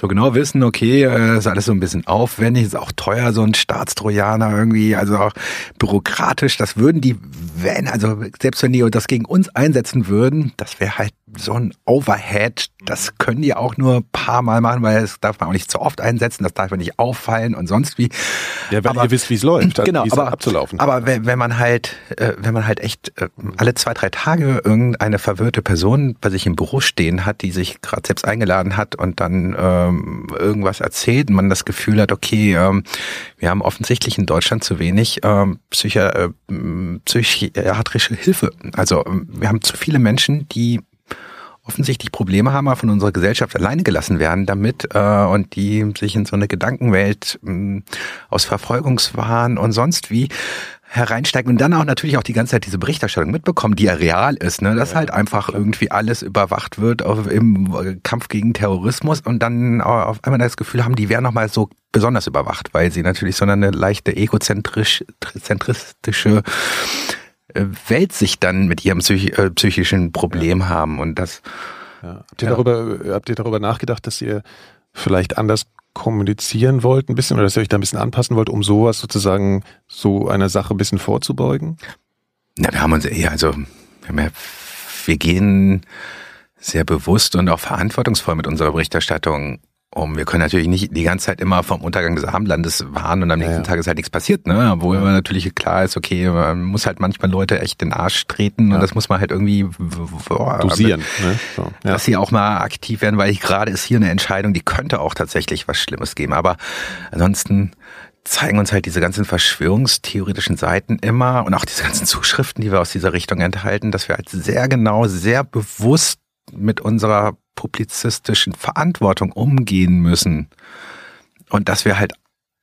so genau wissen, okay, äh, ist alles so ein bisschen aufwendig, ist auch teuer, so ein Staatstrojaner irgendwie, also auch bürokratisch. Das würden die, wenn, also selbst wenn die das gegen uns einsetzen würden, das wäre halt so ein Overhead. Das können die auch nur ein paar Mal machen, weil das darf man auch nicht zu oft einsetzen, das darf man nicht auffallen und sonst wie. Ja, weil aber, ihr wisst, wie es läuft, genau, aber, abzulaufen. Aber wenn, wenn man halt, äh, wenn man halt echt äh, alle zwei, drei Tage irgendeine verwirrte Person bei sich im Büro stehen hat, die sich gerade selbst eingeladen hat und dann äh, ähm, irgendwas erzählt man das Gefühl hat, okay, ähm, wir haben offensichtlich in Deutschland zu wenig ähm, psychi äh, psychiatrische Hilfe. Also ähm, wir haben zu viele Menschen, die offensichtlich Probleme haben, aber von unserer Gesellschaft alleine gelassen werden damit äh, und die sich in so eine Gedankenwelt äh, aus Verfolgungswahn und sonst wie hereinsteigen und dann auch natürlich auch die ganze Zeit diese Berichterstattung mitbekommen, die ja real ist, ne? dass halt einfach irgendwie alles überwacht wird auf, im Kampf gegen Terrorismus und dann auf einmal das Gefühl haben, die wären nochmal so besonders überwacht, weil sie natürlich so eine leichte egozentristische äh, Weltsicht dann mit ihrem äh, psychischen Problem ja. haben und das ja. Habt ihr ja. darüber habt ihr darüber nachgedacht, dass ihr vielleicht anders kommunizieren wollt ein bisschen oder dass ihr euch da ein bisschen anpassen wollt, um sowas sozusagen so einer Sache ein bisschen vorzubeugen? Na, wir haben uns eher, also wir, wir gehen sehr bewusst und auch verantwortungsvoll mit unserer Berichterstattung um. Wir können natürlich nicht die ganze Zeit immer vom Untergang des Abendlandes warnen und am nächsten ja, ja. Tag ist halt nichts passiert, ne? Obwohl ja. natürlich klar ist, okay, man muss halt manchmal Leute echt den Arsch treten und das muss man halt irgendwie dosieren, ne? so, dass sie auch mal aktiv werden, weil ich gerade ist hier eine Entscheidung, die könnte auch tatsächlich was Schlimmes geben. Aber ansonsten zeigen uns halt diese ganzen verschwörungstheoretischen Seiten immer und auch diese ganzen Zuschriften, die wir aus dieser Richtung enthalten, dass wir halt sehr genau, sehr bewusst mit unserer publizistischen Verantwortung umgehen müssen und dass wir halt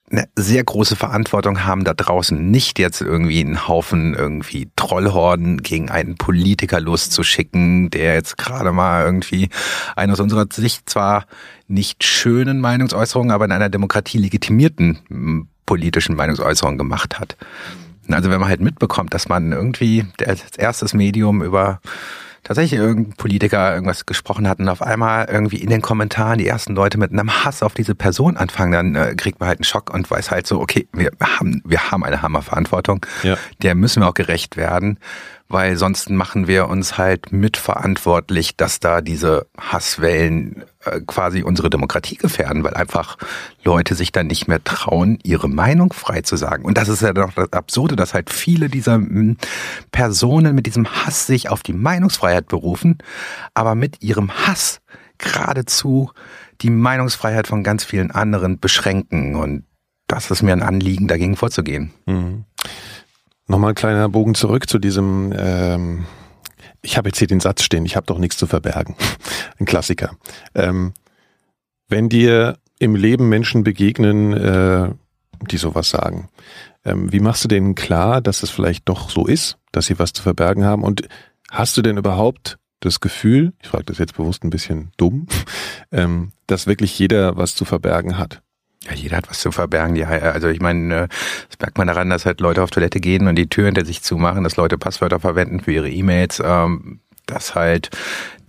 eine sehr große Verantwortung haben da draußen, nicht jetzt irgendwie einen Haufen irgendwie Trollhorden gegen einen Politiker loszuschicken, der jetzt gerade mal irgendwie eine aus unserer Sicht zwar nicht schönen Meinungsäußerungen, aber in einer Demokratie legitimierten politischen Meinungsäußerungen gemacht hat. Also wenn man halt mitbekommt, dass man irgendwie als erstes Medium über tatsächlich irgendein Politiker irgendwas gesprochen hat und auf einmal irgendwie in den Kommentaren die ersten Leute mit einem Hass auf diese Person anfangen, dann äh, kriegt man halt einen Schock und weiß halt so, okay, wir haben, wir haben eine Hammerverantwortung, ja. der müssen wir auch gerecht werden weil sonst machen wir uns halt mitverantwortlich, dass da diese Hasswellen quasi unsere Demokratie gefährden, weil einfach Leute sich dann nicht mehr trauen, ihre Meinung frei zu sagen. Und das ist ja doch das Absurde, dass halt viele dieser hm, Personen mit diesem Hass sich auf die Meinungsfreiheit berufen, aber mit ihrem Hass geradezu die Meinungsfreiheit von ganz vielen anderen beschränken. Und das ist mir ein Anliegen, dagegen vorzugehen. Mhm. Nochmal ein kleiner Bogen zurück zu diesem, ähm, ich habe jetzt hier den Satz stehen, ich habe doch nichts zu verbergen. ein Klassiker. Ähm, wenn dir im Leben Menschen begegnen, äh, die sowas sagen, ähm, wie machst du denen klar, dass es vielleicht doch so ist, dass sie was zu verbergen haben? Und hast du denn überhaupt das Gefühl, ich frage das jetzt bewusst ein bisschen dumm, ähm, dass wirklich jeder was zu verbergen hat? Ja, jeder hat was zu verbergen. Ja, also ich meine, äh, das merkt man daran, dass halt Leute auf Toilette gehen und die Tür hinter sich zumachen, dass Leute Passwörter verwenden für ihre E-Mails, ähm, dass halt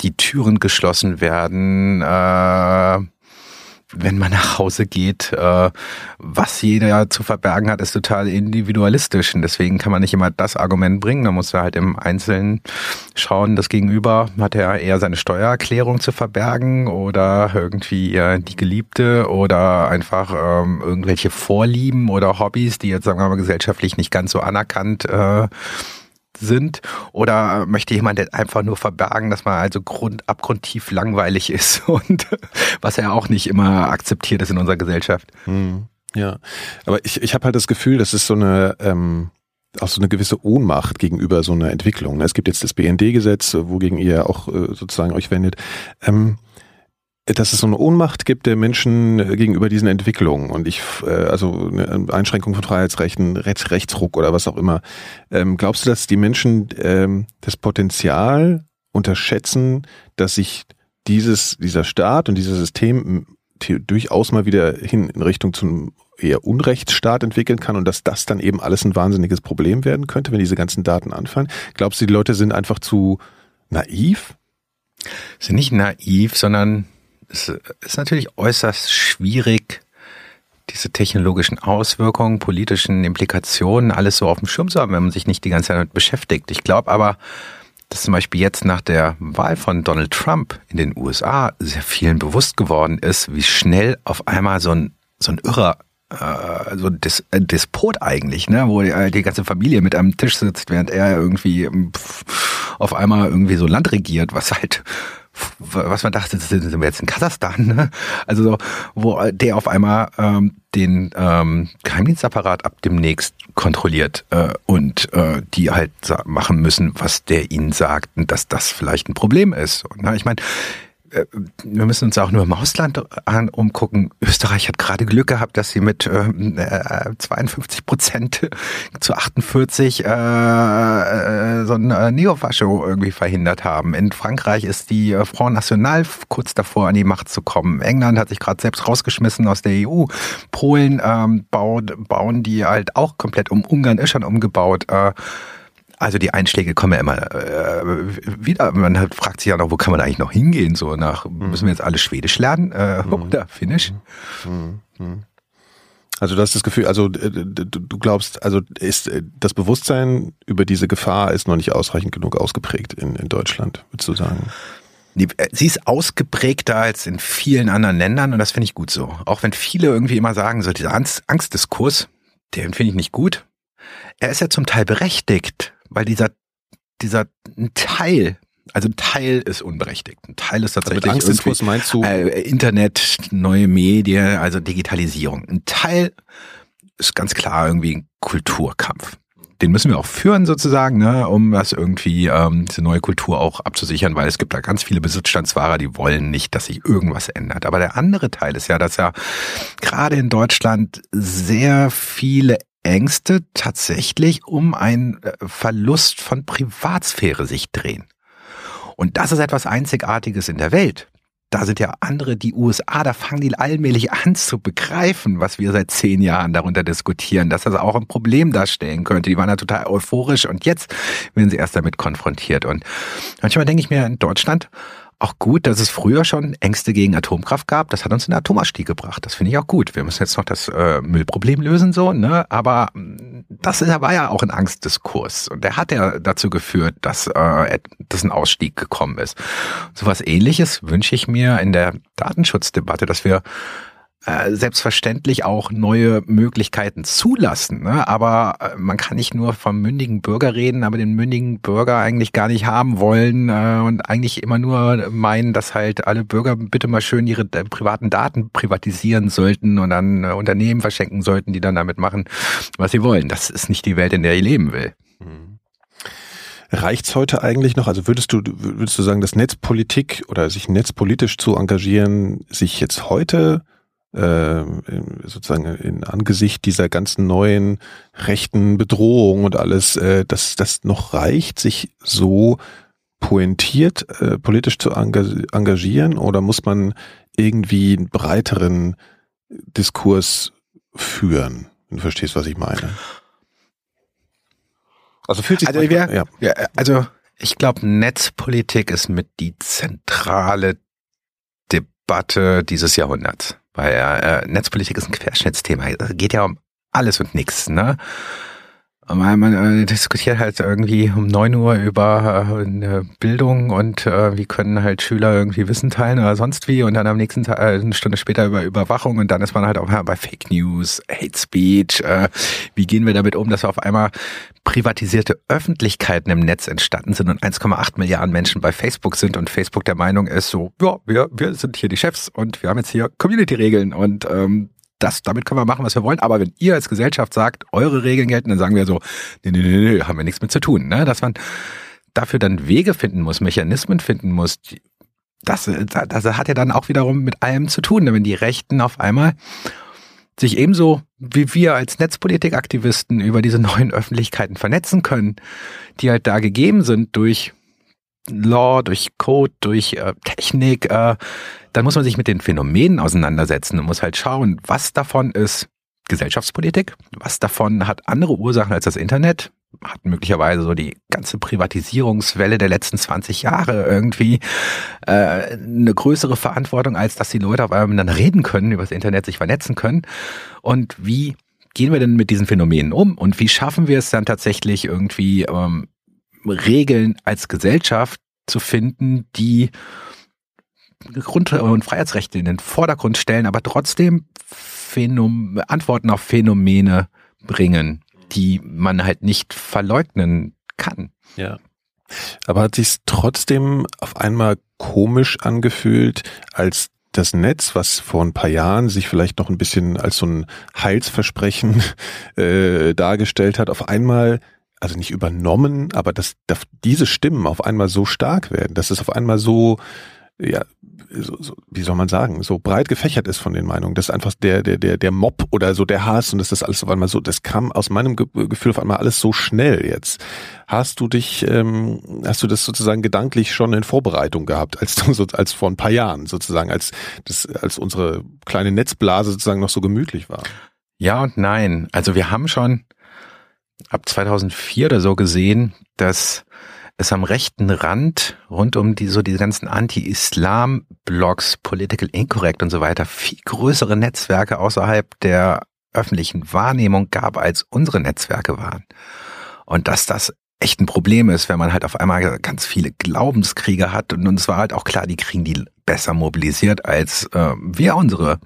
die Türen geschlossen werden. Äh, wenn man nach Hause geht, äh, was jeder zu verbergen hat, ist total individualistisch. Und deswegen kann man nicht immer das Argument bringen. Man muss halt im Einzelnen schauen, das Gegenüber hat er eher seine Steuererklärung zu verbergen oder irgendwie äh, die Geliebte oder einfach ähm, irgendwelche Vorlieben oder Hobbys, die jetzt, sagen wir mal, gesellschaftlich nicht ganz so anerkannt äh, sind? Oder möchte jemand einfach nur verbergen, dass man also grund, abgrundtief langweilig ist und was ja auch nicht immer akzeptiert ist in unserer Gesellschaft? Hm, ja, aber ich, ich habe halt das Gefühl, das ist so eine... Ähm auch so eine gewisse Ohnmacht gegenüber so einer Entwicklung. Ne? Es gibt jetzt das BND-Gesetz, wogegen ihr auch äh, sozusagen euch wendet. Ähm, dass es so eine Ohnmacht gibt der Menschen äh, gegenüber diesen Entwicklungen und ich, äh, also eine Einschränkung von Freiheitsrechten, Rechts, Rechtsruck oder was auch immer. Ähm, glaubst du, dass die Menschen ähm, das Potenzial unterschätzen, dass sich dieses, dieser Staat und dieses System durchaus mal wieder hin in Richtung zum eher Unrechtsstaat entwickeln kann und dass das dann eben alles ein wahnsinniges Problem werden könnte, wenn diese ganzen Daten anfallen? Glaubst du, die Leute sind einfach zu naiv? Sind nicht naiv, sondern es ist natürlich äußerst schwierig, diese technologischen Auswirkungen, politischen Implikationen, alles so auf dem Schirm zu haben, wenn man sich nicht die ganze Zeit damit beschäftigt. Ich glaube aber, dass zum Beispiel jetzt nach der Wahl von Donald Trump in den USA sehr vielen bewusst geworden ist, wie schnell auf einmal so ein, so ein irrer äh, so ein Dis ein Despot eigentlich, ne, wo die, äh, die, ganze Familie mit am Tisch sitzt, während er irgendwie auf einmal irgendwie so Land regiert, was halt was man dachte, sind wir jetzt in Kasachstan, ne? Also so, wo der auf einmal ähm, den ähm, Geheimdienstapparat ab demnächst kontrolliert äh, und äh, die halt machen müssen, was der ihnen sagt dass das vielleicht ein Problem ist. Und, na, ich meine, wir müssen uns auch nur im Ausland an, umgucken. Österreich hat gerade Glück gehabt, dass sie mit äh, 52 Prozent zu 48 äh, äh, so ein äh, Neofascho irgendwie verhindert haben. In Frankreich ist die äh, Front National kurz davor, an die Macht zu kommen. England hat sich gerade selbst rausgeschmissen aus der EU. Polen ähm, baut, bauen die halt auch komplett um. Ungarn ist schon umgebaut. Äh, also die Einschläge kommen ja immer äh, wieder. Man hat, fragt sich ja noch, wo kann man eigentlich noch hingehen? So nach mhm. müssen wir jetzt alle Schwedisch lernen äh, mhm. oder Finnisch? Mhm. mhm. Also du hast das Gefühl, also äh, du glaubst, also ist äh, das Bewusstsein über diese Gefahr ist noch nicht ausreichend genug ausgeprägt in, in Deutschland, würdest du sagen? Äh, sie ist ausgeprägter als in vielen anderen Ländern und das finde ich gut so. Auch wenn viele irgendwie immer sagen, so dieser Angst, Angstdiskurs, den finde ich nicht gut. Er ist ja zum Teil berechtigt weil dieser, dieser Teil, also ein Teil ist unberechtigt. Ein Teil ist tatsächlich also mit Angstdiskurs meinst du? Äh, Internet, neue Medien, also Digitalisierung. Ein Teil ist ganz klar irgendwie ein Kulturkampf. Den müssen wir auch führen sozusagen, ne, um das irgendwie ähm, diese neue Kultur auch abzusichern, weil es gibt da ganz viele Besitzstandswahrer, die wollen nicht, dass sich irgendwas ändert. Aber der andere Teil ist ja, dass ja gerade in Deutschland sehr viele Ängste tatsächlich um einen äh, Verlust von Privatsphäre sich drehen. Und das ist etwas Einzigartiges in der Welt. Da sind ja andere, die USA, da fangen die allmählich an zu begreifen, was wir seit zehn Jahren darunter diskutieren, dass das auch ein Problem darstellen könnte. Die waren da total euphorisch und jetzt werden sie erst damit konfrontiert. Und manchmal denke ich mir, in Deutschland auch gut, dass es früher schon Ängste gegen Atomkraft gab. Das hat uns in den Atomausstieg gebracht. Das finde ich auch gut. Wir müssen jetzt noch das äh, Müllproblem lösen, so, ne? Aber mm, das war ja auch ein Angstdiskurs. Und der hat ja dazu geführt, dass, äh, dass ein Ausstieg gekommen ist. So was ähnliches wünsche ich mir in der Datenschutzdebatte, dass wir äh, selbstverständlich auch neue Möglichkeiten zulassen. Ne? Aber äh, man kann nicht nur vom mündigen Bürger reden, aber den mündigen Bürger eigentlich gar nicht haben wollen äh, und eigentlich immer nur meinen, dass halt alle Bürger bitte mal schön ihre äh, privaten Daten privatisieren sollten und dann Unternehmen verschenken sollten, die dann damit machen, was sie wollen. Das ist nicht die Welt, in der ich leben will. Mhm. Reicht's heute eigentlich noch? Also würdest du, würdest du sagen, dass Netzpolitik oder sich netzpolitisch zu engagieren, sich jetzt heute äh, sozusagen in Angesicht dieser ganzen neuen rechten Bedrohung und alles, äh, dass das noch reicht, sich so pointiert äh, politisch zu engagieren oder muss man irgendwie einen breiteren Diskurs führen. Du verstehst, was ich meine. Also fühlt sich also, wir, ja. ja. also ich glaube, Netzpolitik ist mit die zentrale Debatte dieses Jahrhunderts. Weil äh, Netzpolitik ist ein Querschnittsthema. Es geht ja um alles und nichts. Ne? Man, man äh, diskutiert halt irgendwie um neun Uhr über äh, Bildung und äh, wie können halt Schüler irgendwie Wissen teilen oder sonst wie und dann am nächsten Tag, äh, eine Stunde später über Überwachung und dann ist man halt auch bei Fake News, Hate Speech. Äh, wie gehen wir damit um, dass auf einmal privatisierte Öffentlichkeiten im Netz entstanden sind und 1,8 Milliarden Menschen bei Facebook sind und Facebook der Meinung ist so, ja, wir, wir sind hier die Chefs und wir haben jetzt hier Community-Regeln und ähm, das, damit können wir machen, was wir wollen. Aber wenn ihr als Gesellschaft sagt, eure Regeln gelten, dann sagen wir so, nee, nee, nee, nee haben wir nichts mit zu tun. Ne? Dass man dafür dann Wege finden muss, Mechanismen finden muss, das, das hat ja dann auch wiederum mit allem zu tun. Wenn die Rechten auf einmal sich ebenso wie wir als Netzpolitikaktivisten über diese neuen Öffentlichkeiten vernetzen können, die halt da gegeben sind durch Law, durch Code, durch äh, Technik, äh, dann muss man sich mit den Phänomenen auseinandersetzen und muss halt schauen, was davon ist Gesellschaftspolitik, was davon hat andere Ursachen als das Internet, hat möglicherweise so die ganze Privatisierungswelle der letzten 20 Jahre irgendwie äh, eine größere Verantwortung, als dass die Leute auf einmal miteinander reden können, über das Internet sich vernetzen können. Und wie gehen wir denn mit diesen Phänomenen um und wie schaffen wir es dann tatsächlich irgendwie ähm, Regeln als Gesellschaft zu finden, die Grund- und Freiheitsrechte in den Vordergrund stellen, aber trotzdem Phänom Antworten auf Phänomene bringen, die man halt nicht verleugnen kann. Ja. Aber hat sich trotzdem auf einmal komisch angefühlt, als das Netz, was vor ein paar Jahren sich vielleicht noch ein bisschen als so ein Heilsversprechen äh, dargestellt hat, auf einmal also nicht übernommen, aber dass, dass diese Stimmen auf einmal so stark werden, dass es auf einmal so, ja, so, so, wie soll man sagen, so breit gefächert ist von den Meinungen, dass einfach der, der, der, der Mob oder so der Hass und dass das alles auf einmal so, das kam aus meinem Ge Gefühl auf einmal alles so schnell jetzt. Hast du dich, ähm, hast du das sozusagen gedanklich schon in Vorbereitung gehabt, als du so, als vor ein paar Jahren sozusagen, als das, als unsere kleine Netzblase sozusagen noch so gemütlich war? Ja und nein. Also wir haben schon, ab 2004 oder so gesehen, dass es am rechten Rand rund um die so diese ganzen Anti-Islam-Blogs, Political Incorrect und so weiter viel größere Netzwerke außerhalb der öffentlichen Wahrnehmung gab, als unsere Netzwerke waren. Und dass das echt ein Problem ist, wenn man halt auf einmal ganz viele Glaubenskriege hat und uns war halt auch klar, die kriegen die besser mobilisiert als äh, wir unsere,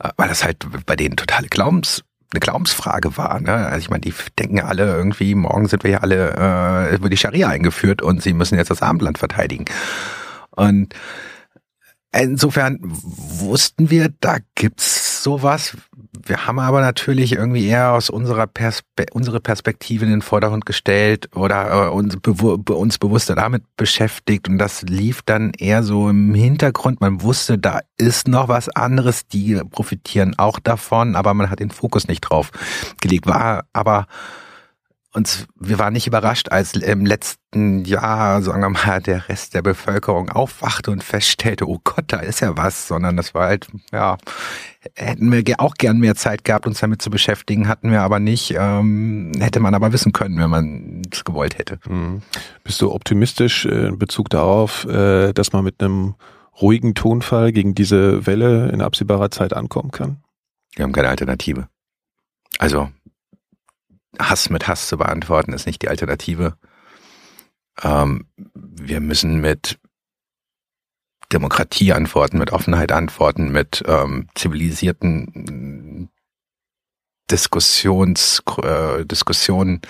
äh, weil das halt bei denen totale Glaubens eine Glaubensfrage war. Ne? Also ich meine, die denken alle irgendwie, morgen sind wir ja alle, äh, wird die Scharia eingeführt und sie müssen jetzt das Abendland verteidigen. Und insofern wussten wir, da gibt's sowas. Wir haben aber natürlich irgendwie eher aus unserer Perspe unsere Perspektive in den Vordergrund gestellt oder äh, uns, bewu uns bewusster damit beschäftigt und das lief dann eher so im Hintergrund. Man wusste, da ist noch was anderes, die profitieren auch davon, aber man hat den Fokus nicht drauf gelegt. War aber und wir waren nicht überrascht, als im letzten Jahr, sagen wir mal, der Rest der Bevölkerung aufwachte und feststellte, oh Gott, da ist ja was, sondern das war halt, ja, hätten wir auch gern mehr Zeit gehabt, uns damit zu beschäftigen, hatten wir aber nicht, ähm, hätte man aber wissen können, wenn man es gewollt hätte. Mhm. Bist du optimistisch äh, in Bezug darauf, äh, dass man mit einem ruhigen Tonfall gegen diese Welle in absehbarer Zeit ankommen kann? Wir haben keine Alternative. Also Hass mit Hass zu beantworten, ist nicht die Alternative. Ähm, wir müssen mit Demokratie antworten, mit Offenheit antworten, mit ähm, zivilisierten Diskussions, äh, Diskussionen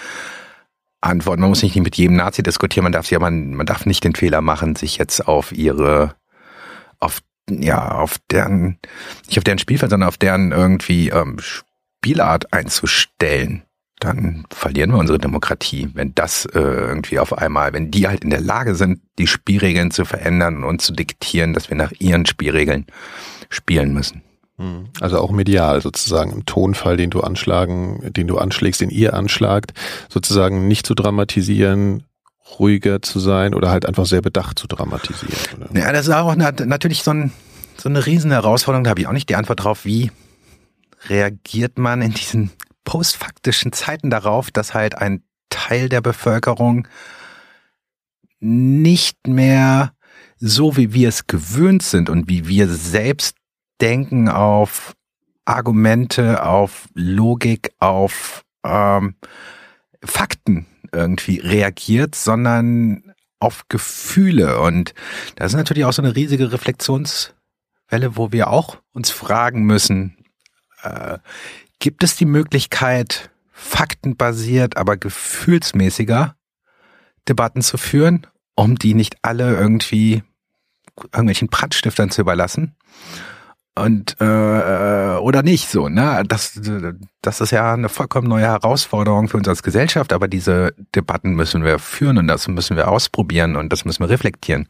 antworten. Man muss nicht mit jedem Nazi diskutieren, man darf ja, man, man darf nicht den Fehler machen, sich jetzt auf ihre, auf, ja, auf deren, nicht auf deren Spielfeld, sondern auf deren irgendwie ähm, Spielart einzustellen dann verlieren wir unsere Demokratie, wenn das äh, irgendwie auf einmal, wenn die halt in der Lage sind, die Spielregeln zu verändern und zu diktieren, dass wir nach ihren Spielregeln spielen müssen. Hm. Also auch medial sozusagen im Tonfall, den du anschlagen, den du anschlägst, den ihr anschlagt, sozusagen nicht zu dramatisieren, ruhiger zu sein oder halt einfach sehr bedacht zu dramatisieren. Oder? Ja, das ist auch natürlich so, ein, so eine riesen Herausforderung, da habe ich auch nicht die Antwort drauf, wie reagiert man in diesen postfaktischen Zeiten darauf, dass halt ein Teil der Bevölkerung nicht mehr so wie wir es gewöhnt sind und wie wir selbst denken auf Argumente, auf Logik, auf ähm, Fakten irgendwie reagiert, sondern auf Gefühle. Und das ist natürlich auch so eine riesige Reflexionswelle, wo wir auch uns fragen müssen, äh, gibt es die Möglichkeit, faktenbasiert, aber gefühlsmäßiger Debatten zu führen, um die nicht alle irgendwie irgendwelchen Prattstiftern zu überlassen? und äh, oder nicht so ne das das ist ja eine vollkommen neue Herausforderung für uns als Gesellschaft aber diese Debatten müssen wir führen und das müssen wir ausprobieren und das müssen wir reflektieren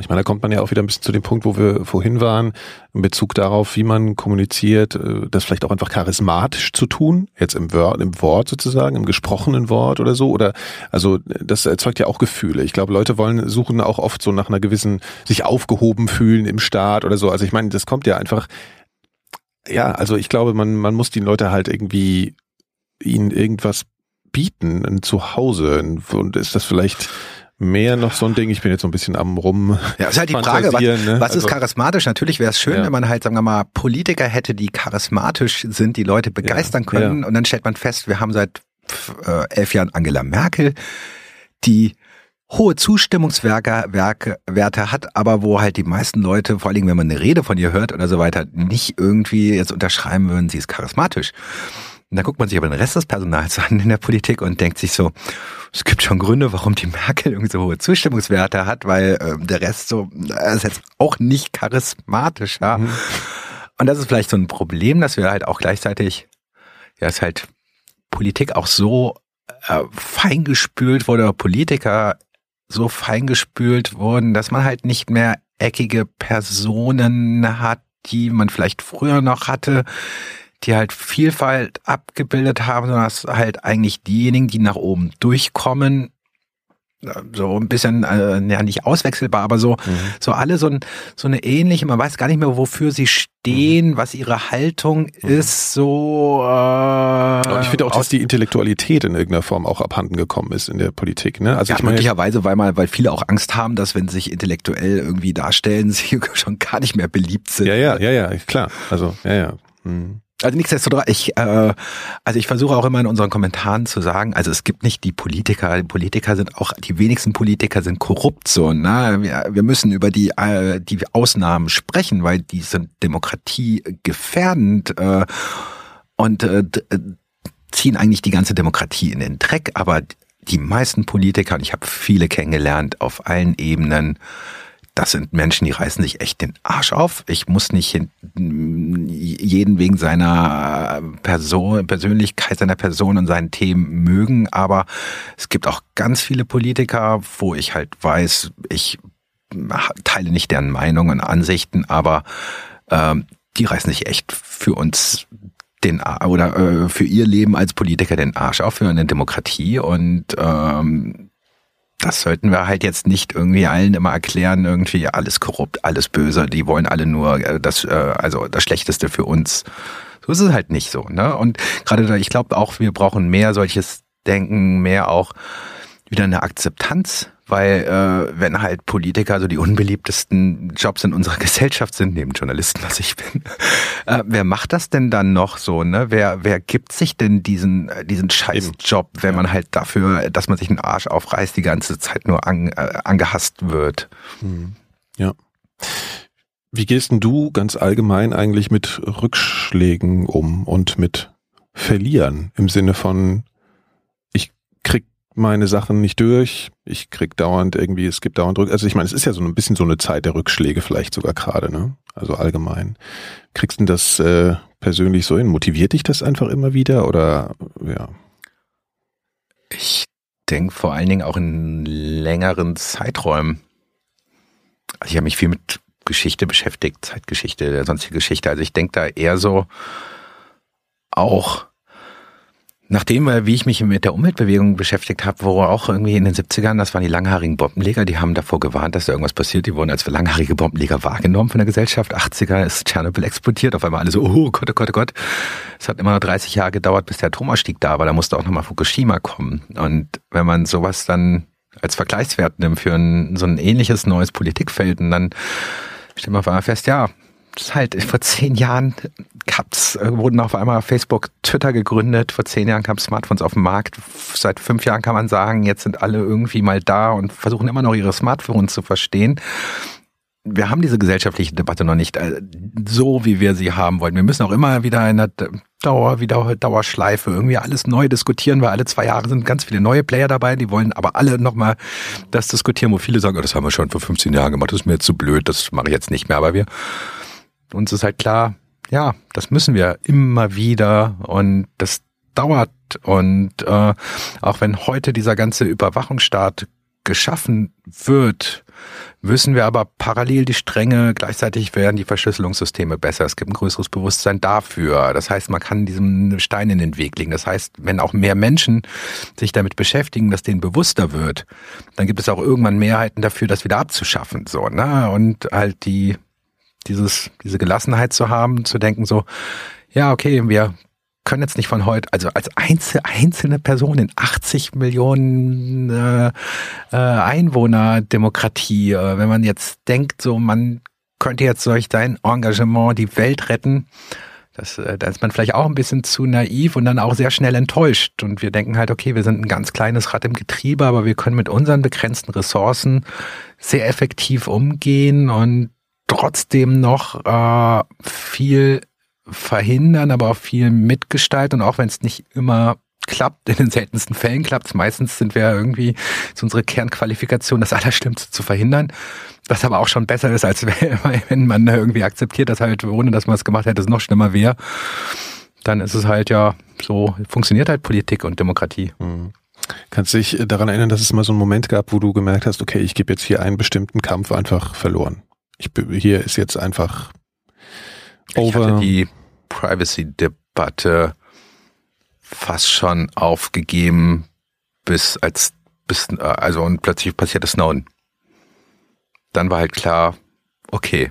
ich meine, da kommt man ja auch wieder ein bisschen zu dem Punkt, wo wir vorhin waren, in Bezug darauf, wie man kommuniziert, äh, das vielleicht auch einfach charismatisch zu tun, jetzt im Wort, im Wort sozusagen, im gesprochenen Wort oder so, oder, also, das erzeugt ja auch Gefühle. Ich glaube, Leute wollen, suchen auch oft so nach einer gewissen, sich aufgehoben fühlen im Staat oder so. Also ich meine, das kommt ja einfach, ja, also ich glaube, man, man muss die Leute halt irgendwie, ihnen irgendwas bieten, ein Zuhause, und ist das vielleicht, mehr noch so ein Ding. Ich bin jetzt so ein bisschen am rum. Ja, ist halt die Frage, was, ne? was ist also, charismatisch? Natürlich wäre es schön, ja. wenn man halt, sagen wir mal, Politiker hätte, die charismatisch sind, die Leute begeistern ja, können. Ja. Und dann stellt man fest, wir haben seit äh, elf Jahren Angela Merkel, die hohe Zustimmungswerte Werte hat, aber wo halt die meisten Leute, vor allen Dingen, wenn man eine Rede von ihr hört oder so weiter, nicht irgendwie jetzt unterschreiben würden, sie ist charismatisch. Und dann guckt man sich aber den Rest des Personals an in der Politik und denkt sich so, es gibt schon Gründe, warum die Merkel irgendwie so hohe Zustimmungswerte hat, weil äh, der Rest so äh, ist jetzt auch nicht charismatisch. Ja? Mhm. Und das ist vielleicht so ein Problem, dass wir halt auch gleichzeitig, ja, ist halt Politik auch so äh, feingespült wurde, Politiker so feingespült wurden, dass man halt nicht mehr eckige Personen hat, die man vielleicht früher noch hatte, die halt Vielfalt abgebildet haben, sondern dass halt eigentlich diejenigen, die nach oben durchkommen, so ein bisschen, äh, ja nicht auswechselbar, aber so, mhm. so alle so, ein, so eine ähnliche, man weiß gar nicht mehr, wofür sie stehen, mhm. was ihre Haltung mhm. ist, so. Äh, ich finde auch, dass die Intellektualität in irgendeiner Form auch abhanden gekommen ist in der Politik. Ne? Also ja, ich meine, möglicherweise, weil mal, weil viele auch Angst haben, dass wenn sie sich intellektuell irgendwie darstellen, sie schon gar nicht mehr beliebt sind. Ja, ja, ja, ja, klar. Also, ja, ja. Mhm. Also nichtsdestotrotz, ich, äh, also ich versuche auch immer in unseren Kommentaren zu sagen, also es gibt nicht die Politiker, die Politiker sind auch, die wenigsten Politiker sind korrupt so, ne? Wir, wir müssen über die, äh, die Ausnahmen sprechen, weil die sind demokratiegefährdend äh, und äh, äh, ziehen eigentlich die ganze Demokratie in den Dreck, aber die meisten Politiker, und ich habe viele kennengelernt auf allen Ebenen, das sind Menschen, die reißen sich echt den Arsch auf. Ich muss nicht jeden wegen seiner Person, Persönlichkeit, seiner Person und seinen Themen mögen, aber es gibt auch ganz viele Politiker, wo ich halt weiß, ich teile nicht deren Meinungen und Ansichten, aber ähm, die reißen sich echt für uns den oder äh, für ihr Leben als Politiker den Arsch auf für eine Demokratie und ähm, das sollten wir halt jetzt nicht irgendwie allen immer erklären, irgendwie alles korrupt, alles böse, die wollen alle nur äh, das, äh, also das Schlechteste für uns. So ist es halt nicht so. Ne? Und gerade da, ich glaube auch, wir brauchen mehr solches Denken, mehr auch wieder eine Akzeptanz weil äh, wenn halt Politiker so die unbeliebtesten Jobs in unserer Gesellschaft sind, neben Journalisten, was ich bin, äh, wer macht das denn dann noch so, ne? Wer, wer gibt sich denn diesen, äh, diesen Scheißjob, wenn man halt dafür, dass man sich einen Arsch aufreißt, die ganze Zeit nur an, äh, angehasst wird? Hm. Ja. Wie gehst denn du ganz allgemein eigentlich mit Rückschlägen um und mit Verlieren im Sinne von, ich krieg meine Sachen nicht durch. Ich krieg dauernd irgendwie, es gibt dauernd Rück, also ich meine, es ist ja so ein bisschen so eine Zeit der Rückschläge vielleicht sogar gerade, ne? Also allgemein. Kriegst du das äh, persönlich so hin? Motiviert dich das einfach immer wieder oder ja? Ich denke vor allen Dingen auch in längeren Zeiträumen. Also ich habe mich viel mit Geschichte beschäftigt, Zeitgeschichte, sonstige Geschichte. Also ich denke da eher so auch Nachdem, wie ich mich mit der Umweltbewegung beschäftigt habe, wo auch irgendwie in den 70ern, das waren die langhaarigen Bombenleger, die haben davor gewarnt, dass da irgendwas passiert. Die wurden als langhaarige Bombenleger wahrgenommen von der Gesellschaft. 80er ist Tschernobyl explodiert, auf einmal alle so, oh Gott, oh Gott, oh Gott. Es hat immer 30 Jahre gedauert, bis der Atomausstieg da war. Da musste auch nochmal Fukushima kommen. Und wenn man sowas dann als Vergleichswert nimmt für ein, so ein ähnliches neues Politikfeld, und dann stellt man auf einmal fest, ja, halt vor zehn Jahren gab's, äh, wurden auf einmal Facebook, Twitter gegründet. Vor zehn Jahren kamen Smartphones auf den Markt. Seit fünf Jahren kann man sagen, jetzt sind alle irgendwie mal da und versuchen immer noch ihre Smartphones zu verstehen. Wir haben diese gesellschaftliche Debatte noch nicht äh, so, wie wir sie haben wollen. Wir müssen auch immer wieder in der Dauer, wieder Dauerschleife irgendwie alles neu diskutieren, weil alle zwei Jahre sind ganz viele neue Player dabei, die wollen aber alle nochmal das diskutieren, wo viele sagen, oh, das haben wir schon vor 15 Jahren gemacht, das ist mir jetzt zu blöd, das mache ich jetzt nicht mehr. Aber wir, uns ist halt klar, ja, das müssen wir immer wieder und das dauert und äh, auch wenn heute dieser ganze Überwachungsstaat geschaffen wird, müssen wir aber parallel die Stränge, gleichzeitig werden die Verschlüsselungssysteme besser. Es gibt ein größeres Bewusstsein dafür. Das heißt, man kann diesem Stein in den Weg legen. Das heißt, wenn auch mehr Menschen sich damit beschäftigen, dass denen bewusster wird, dann gibt es auch irgendwann Mehrheiten dafür, das wieder abzuschaffen. So, ne? Und halt die dieses, diese Gelassenheit zu haben, zu denken so, ja, okay, wir können jetzt nicht von heute, also als einzel, einzelne Person in 80 Millionen äh, äh, Einwohner Demokratie, äh, wenn man jetzt denkt, so man könnte jetzt durch dein Engagement die Welt retten, das, äh, da ist man vielleicht auch ein bisschen zu naiv und dann auch sehr schnell enttäuscht. Und wir denken halt, okay, wir sind ein ganz kleines Rad im Getriebe, aber wir können mit unseren begrenzten Ressourcen sehr effektiv umgehen und trotzdem noch äh, viel verhindern, aber auch viel mitgestalten und auch wenn es nicht immer klappt, in den seltensten Fällen klappt es. Meistens sind wir irgendwie zu unserer Kernqualifikation, das Allerschlimmste zu verhindern. Was aber auch schon besser ist, als wenn man irgendwie akzeptiert, dass halt, ohne dass man es gemacht hätte, es noch schlimmer wäre. Dann ist es halt ja so, funktioniert halt Politik und Demokratie. Mhm. Kannst du dich daran erinnern, dass es mal so einen Moment gab, wo du gemerkt hast, okay, ich gebe jetzt hier einen bestimmten Kampf einfach verloren? Ich, hier ist jetzt einfach over. Ich hatte die Privacy-Debatte fast schon aufgegeben, bis als bis also und plötzlich passierte Snowden. Dann war halt klar, okay,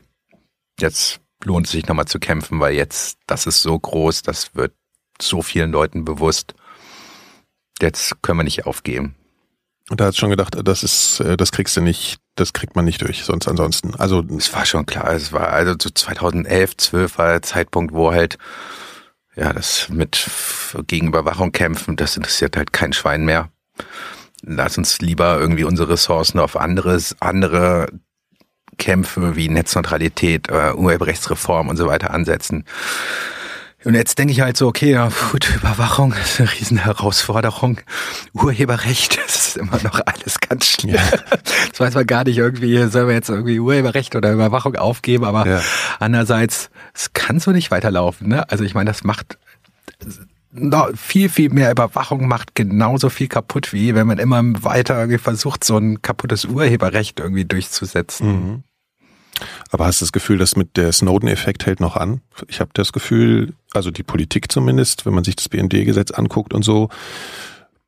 jetzt lohnt es sich nochmal zu kämpfen, weil jetzt das ist so groß, das wird so vielen Leuten bewusst. Jetzt können wir nicht aufgeben. Und da hat schon gedacht, das ist, äh, das kriegst du nicht, das kriegt man nicht durch, sonst ansonsten. Also es war schon klar, es war also so 2011, 12 war der Zeitpunkt, wo halt ja das mit gegen Überwachung kämpfen, das interessiert halt kein Schwein mehr. Lass uns lieber irgendwie unsere Ressourcen auf anderes, andere Kämpfe wie Netzneutralität, äh, Urheberrechtsreform und so weiter ansetzen. Und jetzt denke ich halt so, okay, ja, gut, Überwachung ist eine Riesenherausforderung. Urheberrecht, das ist immer noch alles ganz schlimm. Ja. Das weiß man gar nicht irgendwie, sollen wir jetzt irgendwie Urheberrecht oder Überwachung aufgeben, aber ja. andererseits, es kann so nicht weiterlaufen. Ne? Also ich meine, das macht no, viel, viel mehr Überwachung macht genauso viel kaputt, wie wenn man immer weiter irgendwie versucht, so ein kaputtes Urheberrecht irgendwie durchzusetzen. Mhm. Aber hast du das Gefühl, dass mit der Snowden-Effekt hält noch an? Ich habe das Gefühl, also die Politik zumindest, wenn man sich das BND-Gesetz anguckt und so,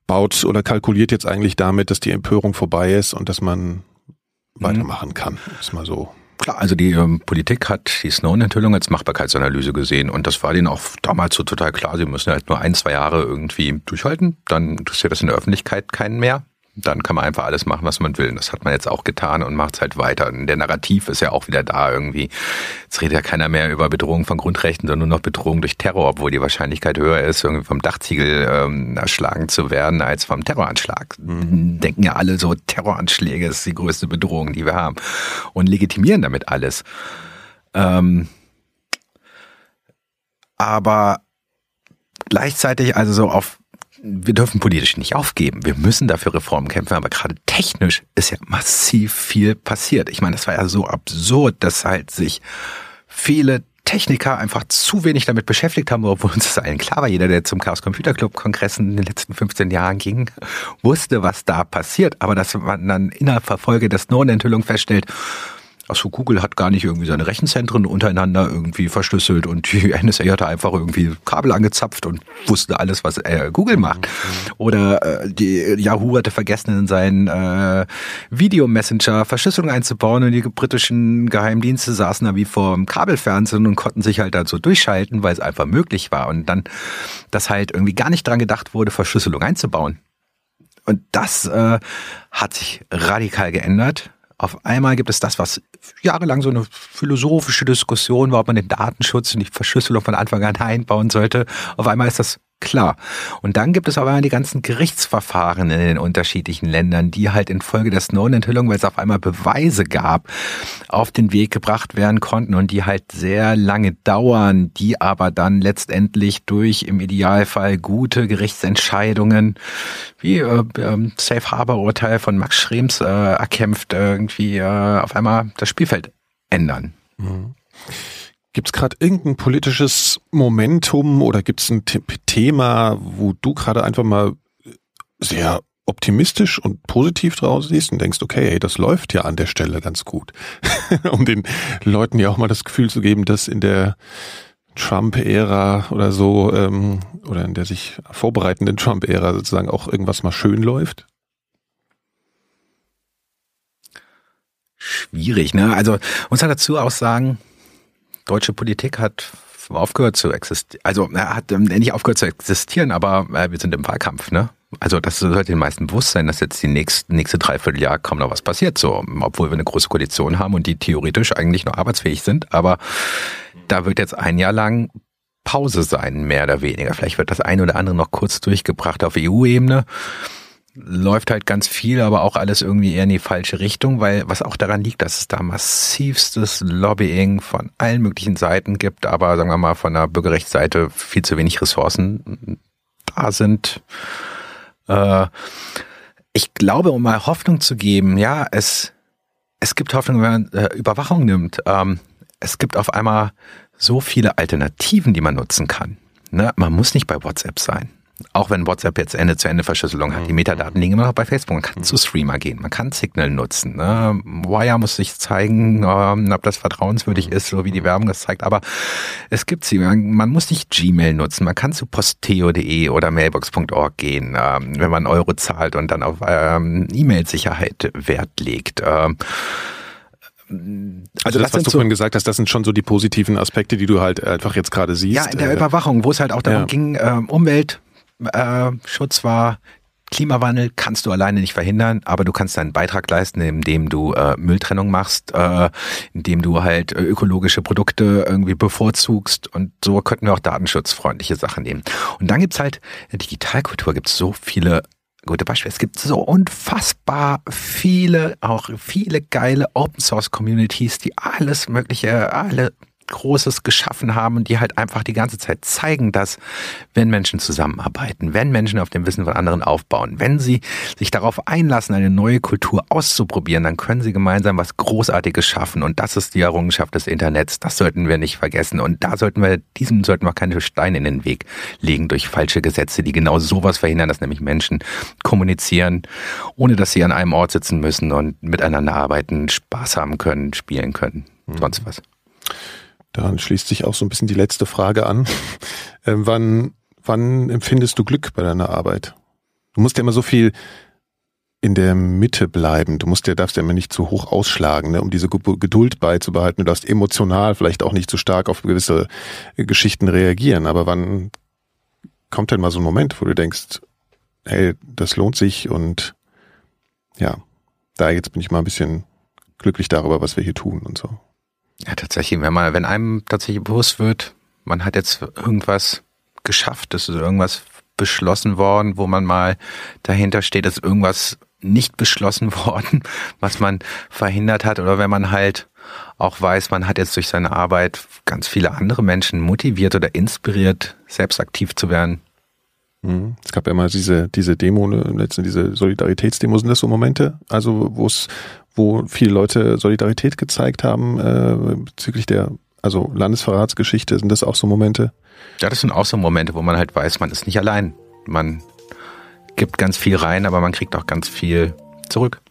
baut oder kalkuliert jetzt eigentlich damit, dass die Empörung vorbei ist und dass man mhm. weitermachen kann. Ist mal so. Klar, also die ähm, Politik hat die Snowden-Enthüllung als Machbarkeitsanalyse gesehen und das war denen auch damals so total klar. Sie müssen halt nur ein, zwei Jahre irgendwie durchhalten, dann interessiert das in der Öffentlichkeit keinen mehr dann kann man einfach alles machen, was man will. das hat man jetzt auch getan und macht es halt weiter. Und der Narrativ ist ja auch wieder da irgendwie. Jetzt redet ja keiner mehr über Bedrohung von Grundrechten, sondern nur noch Bedrohung durch Terror, obwohl die Wahrscheinlichkeit höher ist, irgendwie vom Dachziegel ähm, erschlagen zu werden, als vom Terroranschlag. Mhm. Denken ja alle so, Terroranschläge ist die größte Bedrohung, die wir haben. Und legitimieren damit alles. Ähm, aber gleichzeitig, also so auf wir dürfen politisch nicht aufgeben. Wir müssen dafür Reformen kämpfen, aber gerade technisch ist ja massiv viel passiert. Ich meine, das war ja so absurd, dass halt sich viele Techniker einfach zu wenig damit beschäftigt haben, obwohl uns das allen klar war. Jeder, der zum Chaos Computer Club Kongressen in den letzten 15 Jahren ging, wusste, was da passiert. Aber dass man dann innerhalb Verfolge der Snowden-Enthüllung feststellt, Achso, Google hat gar nicht irgendwie seine Rechenzentren untereinander irgendwie verschlüsselt und die NSA hatte einfach irgendwie Kabel angezapft und wusste alles, was äh, Google macht. Mhm. Oder äh, die Yahoo hatte vergessen, in seinen äh, Videomessenger Verschlüsselung einzubauen und die britischen Geheimdienste saßen da wie vor dem Kabelfernsehen und konnten sich halt dazu durchschalten, weil es einfach möglich war. Und dann, dass halt irgendwie gar nicht dran gedacht wurde, Verschlüsselung einzubauen. Und das äh, hat sich radikal geändert. Auf einmal gibt es das, was jahrelang so eine philosophische Diskussion war, ob man den Datenschutz und die Verschlüsselung von Anfang an einbauen sollte. Auf einmal ist das klar. Und dann gibt es aber die ganzen Gerichtsverfahren in den unterschiedlichen Ländern, die halt infolge der Snowden-Enthüllung, weil es auf einmal Beweise gab, auf den Weg gebracht werden konnten und die halt sehr lange dauern, die aber dann letztendlich durch im Idealfall gute Gerichtsentscheidungen wie äh, äh, Safe Harbor Urteil von Max Schrems äh, erkämpft irgendwie äh, auf einmal das Spielfeld ändern. Mhm. Gibt es gerade irgendein politisches Momentum oder gibt es ein Thema, wo du gerade einfach mal sehr optimistisch und positiv draus siehst und denkst, okay, hey, das läuft ja an der Stelle ganz gut. um den Leuten ja auch mal das Gefühl zu geben, dass in der Trump-Ära oder so, ähm, oder in der sich vorbereitenden Trump-Ära sozusagen auch irgendwas mal schön läuft? Schwierig, ne? Also muss halt dazu auch sagen, deutsche Politik hat aufgehört zu existieren. Also er hat ähm, nicht aufgehört zu existieren, aber äh, wir sind im Wahlkampf, ne? Also das sollte den meisten bewusst sein, dass jetzt die nächste, nächste Dreivierteljahr kaum noch was passiert, so, obwohl wir eine große Koalition haben und die theoretisch eigentlich noch arbeitsfähig sind, aber da wird jetzt ein Jahr lang Pause sein, mehr oder weniger. Vielleicht wird das eine oder andere noch kurz durchgebracht auf EU-Ebene läuft halt ganz viel, aber auch alles irgendwie eher in die falsche Richtung, weil was auch daran liegt, dass es da massivstes Lobbying von allen möglichen Seiten gibt, aber sagen wir mal von der Bürgerrechtsseite viel zu wenig Ressourcen da sind. Äh, ich glaube, um mal Hoffnung zu geben, ja, es, es gibt Hoffnung, wenn man äh, Überwachung nimmt. Ähm, es gibt auf einmal so viele Alternativen, die man nutzen kann. Ne? Man muss nicht bei WhatsApp sein auch wenn WhatsApp jetzt Ende-zu-Ende-Verschlüsselung hat, die mhm. Metadaten liegen immer noch bei Facebook. Man kann mhm. zu Streamer gehen, man kann Signal nutzen. Ne? Wire muss sich zeigen, ähm, ob das vertrauenswürdig mhm. ist, so wie die Werbung das zeigt. Aber es gibt sie. Man, man muss nicht Gmail nutzen. Man kann zu posteo.de oder mailbox.org gehen, ähm, wenn man Euro zahlt und dann auf ähm, E-Mail-Sicherheit Wert legt. Ähm, also, also das, das was du so, vorhin gesagt hast, das sind schon so die positiven Aspekte, die du halt einfach jetzt gerade siehst. Ja, in der äh, Überwachung, wo es halt auch darum ja. ging, ähm, Umwelt, äh, Schutz war, Klimawandel kannst du alleine nicht verhindern, aber du kannst deinen Beitrag leisten, indem du äh, Mülltrennung machst, äh, indem du halt äh, ökologische Produkte irgendwie bevorzugst und so könnten wir auch datenschutzfreundliche Sachen nehmen. Und dann gibt's halt, in der Digitalkultur gibt's so viele gute Beispiele. Es gibt so unfassbar viele, auch viele geile Open Source Communities, die alles mögliche, alle Großes geschaffen haben und die halt einfach die ganze Zeit zeigen, dass wenn Menschen zusammenarbeiten, wenn Menschen auf dem Wissen von anderen aufbauen, wenn sie sich darauf einlassen, eine neue Kultur auszuprobieren, dann können sie gemeinsam was Großartiges schaffen und das ist die Errungenschaft des Internets. Das sollten wir nicht vergessen und da sollten wir, diesem sollten wir keine Steine in den Weg legen durch falsche Gesetze, die genau sowas verhindern, dass nämlich Menschen kommunizieren, ohne dass sie an einem Ort sitzen müssen und miteinander arbeiten, Spaß haben können, spielen können, mhm. sonst was. Daran schließt sich auch so ein bisschen die letzte Frage an. Ähm, wann, wann empfindest du Glück bei deiner Arbeit? Du musst ja immer so viel in der Mitte bleiben. Du musst ja, darfst ja immer nicht zu hoch ausschlagen, ne, um diese Geduld beizubehalten. Du darfst emotional vielleicht auch nicht zu stark auf gewisse Geschichten reagieren. Aber wann kommt denn mal so ein Moment, wo du denkst, hey, das lohnt sich und ja, da jetzt bin ich mal ein bisschen glücklich darüber, was wir hier tun und so. Ja, tatsächlich, wenn man, wenn einem tatsächlich bewusst wird, man hat jetzt irgendwas geschafft, es ist irgendwas beschlossen worden, wo man mal dahinter steht, dass irgendwas nicht beschlossen worden, was man verhindert hat, oder wenn man halt auch weiß, man hat jetzt durch seine Arbeit ganz viele andere Menschen motiviert oder inspiriert, selbst aktiv zu werden. Mhm. Es gab ja mal diese, diese Demo, ne, letzten, diese Solidaritätsdemo, sind das so Momente, also wo es wo viele Leute Solidarität gezeigt haben äh, bezüglich der also Landesverratsgeschichte. Sind das auch so Momente? Ja, das sind auch so Momente, wo man halt weiß, man ist nicht allein. Man gibt ganz viel rein, aber man kriegt auch ganz viel zurück.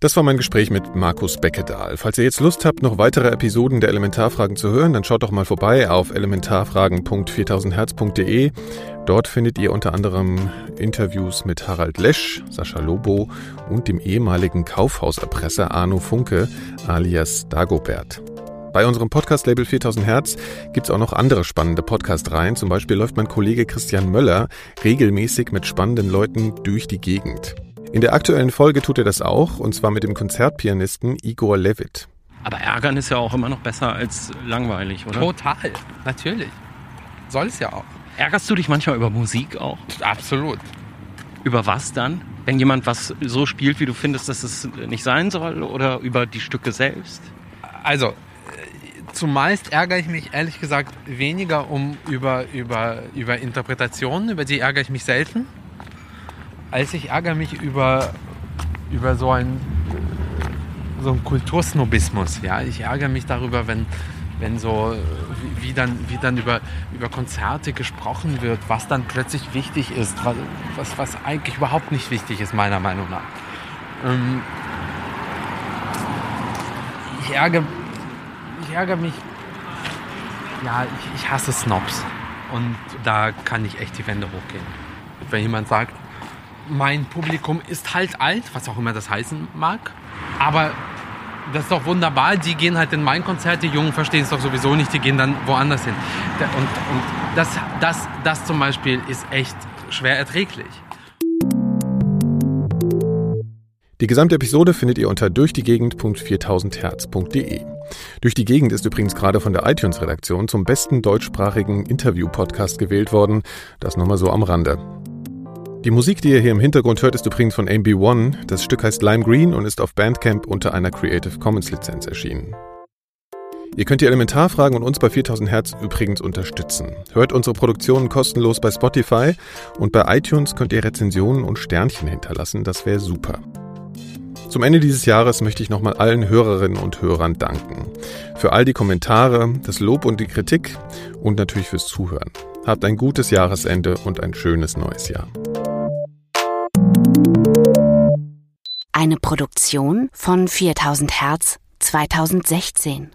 Das war mein Gespräch mit Markus Beckedahl. Falls ihr jetzt Lust habt, noch weitere Episoden der Elementarfragen zu hören, dann schaut doch mal vorbei auf elementarfragen.4000herz.de. Dort findet ihr unter anderem Interviews mit Harald Lesch, Sascha Lobo und dem ehemaligen Kaufhauserpresser Arno Funke alias Dagobert. Bei unserem Podcast-Label 4000 Hertz gibt es auch noch andere spannende Podcast-Reihen. Zum Beispiel läuft mein Kollege Christian Möller regelmäßig mit spannenden Leuten durch die Gegend. In der aktuellen Folge tut er das auch, und zwar mit dem Konzertpianisten Igor Levit. Aber ärgern ist ja auch immer noch besser als langweilig, oder? Total, natürlich. Soll es ja auch. Ärgerst du dich manchmal über Musik auch? Absolut. Über was dann? Wenn jemand was so spielt, wie du findest, dass es nicht sein soll? Oder über die Stücke selbst? Also, äh, zumeist ärgere ich mich ehrlich gesagt weniger um über, über, über Interpretationen, über die ärgere ich mich selten, als ich ärgere mich über, über so ein so Kultursnobismus. Ja, ich ärgere mich darüber, wenn, wenn so wie, wie, dann, wie dann über, über Konzerte gesprochen wird, was dann plötzlich wichtig ist, was, was eigentlich überhaupt nicht wichtig ist, meiner Meinung nach. Ähm, ich, ärgere, ich ärgere mich, ja, ich, ich hasse Snobs. Und da kann ich echt die Wände hochgehen. Wenn jemand sagt, mein Publikum ist halt alt, was auch immer das heißen mag, aber das ist doch wunderbar, die gehen halt in mein Konzert, die Jungen verstehen es doch sowieso nicht, die gehen dann woanders hin. Und, und das, das, das zum Beispiel ist echt schwer erträglich. Die gesamte Episode findet ihr unter durchdiegegend.4000herz.de. Durch die Gegend ist übrigens gerade von der iTunes-Redaktion zum besten deutschsprachigen Interview-Podcast gewählt worden. Das nochmal so am Rande. Die Musik, die ihr hier im Hintergrund hört, ist übrigens von MB1. Das Stück heißt Lime Green und ist auf Bandcamp unter einer Creative Commons Lizenz erschienen. Ihr könnt die Elementarfragen und uns bei 4000 Hertz übrigens unterstützen. Hört unsere Produktionen kostenlos bei Spotify und bei iTunes könnt ihr Rezensionen und Sternchen hinterlassen, das wäre super. Zum Ende dieses Jahres möchte ich nochmal allen Hörerinnen und Hörern danken. Für all die Kommentare, das Lob und die Kritik und natürlich fürs Zuhören. Habt ein gutes Jahresende und ein schönes neues Jahr. Eine Produktion von 4000 Hertz 2016.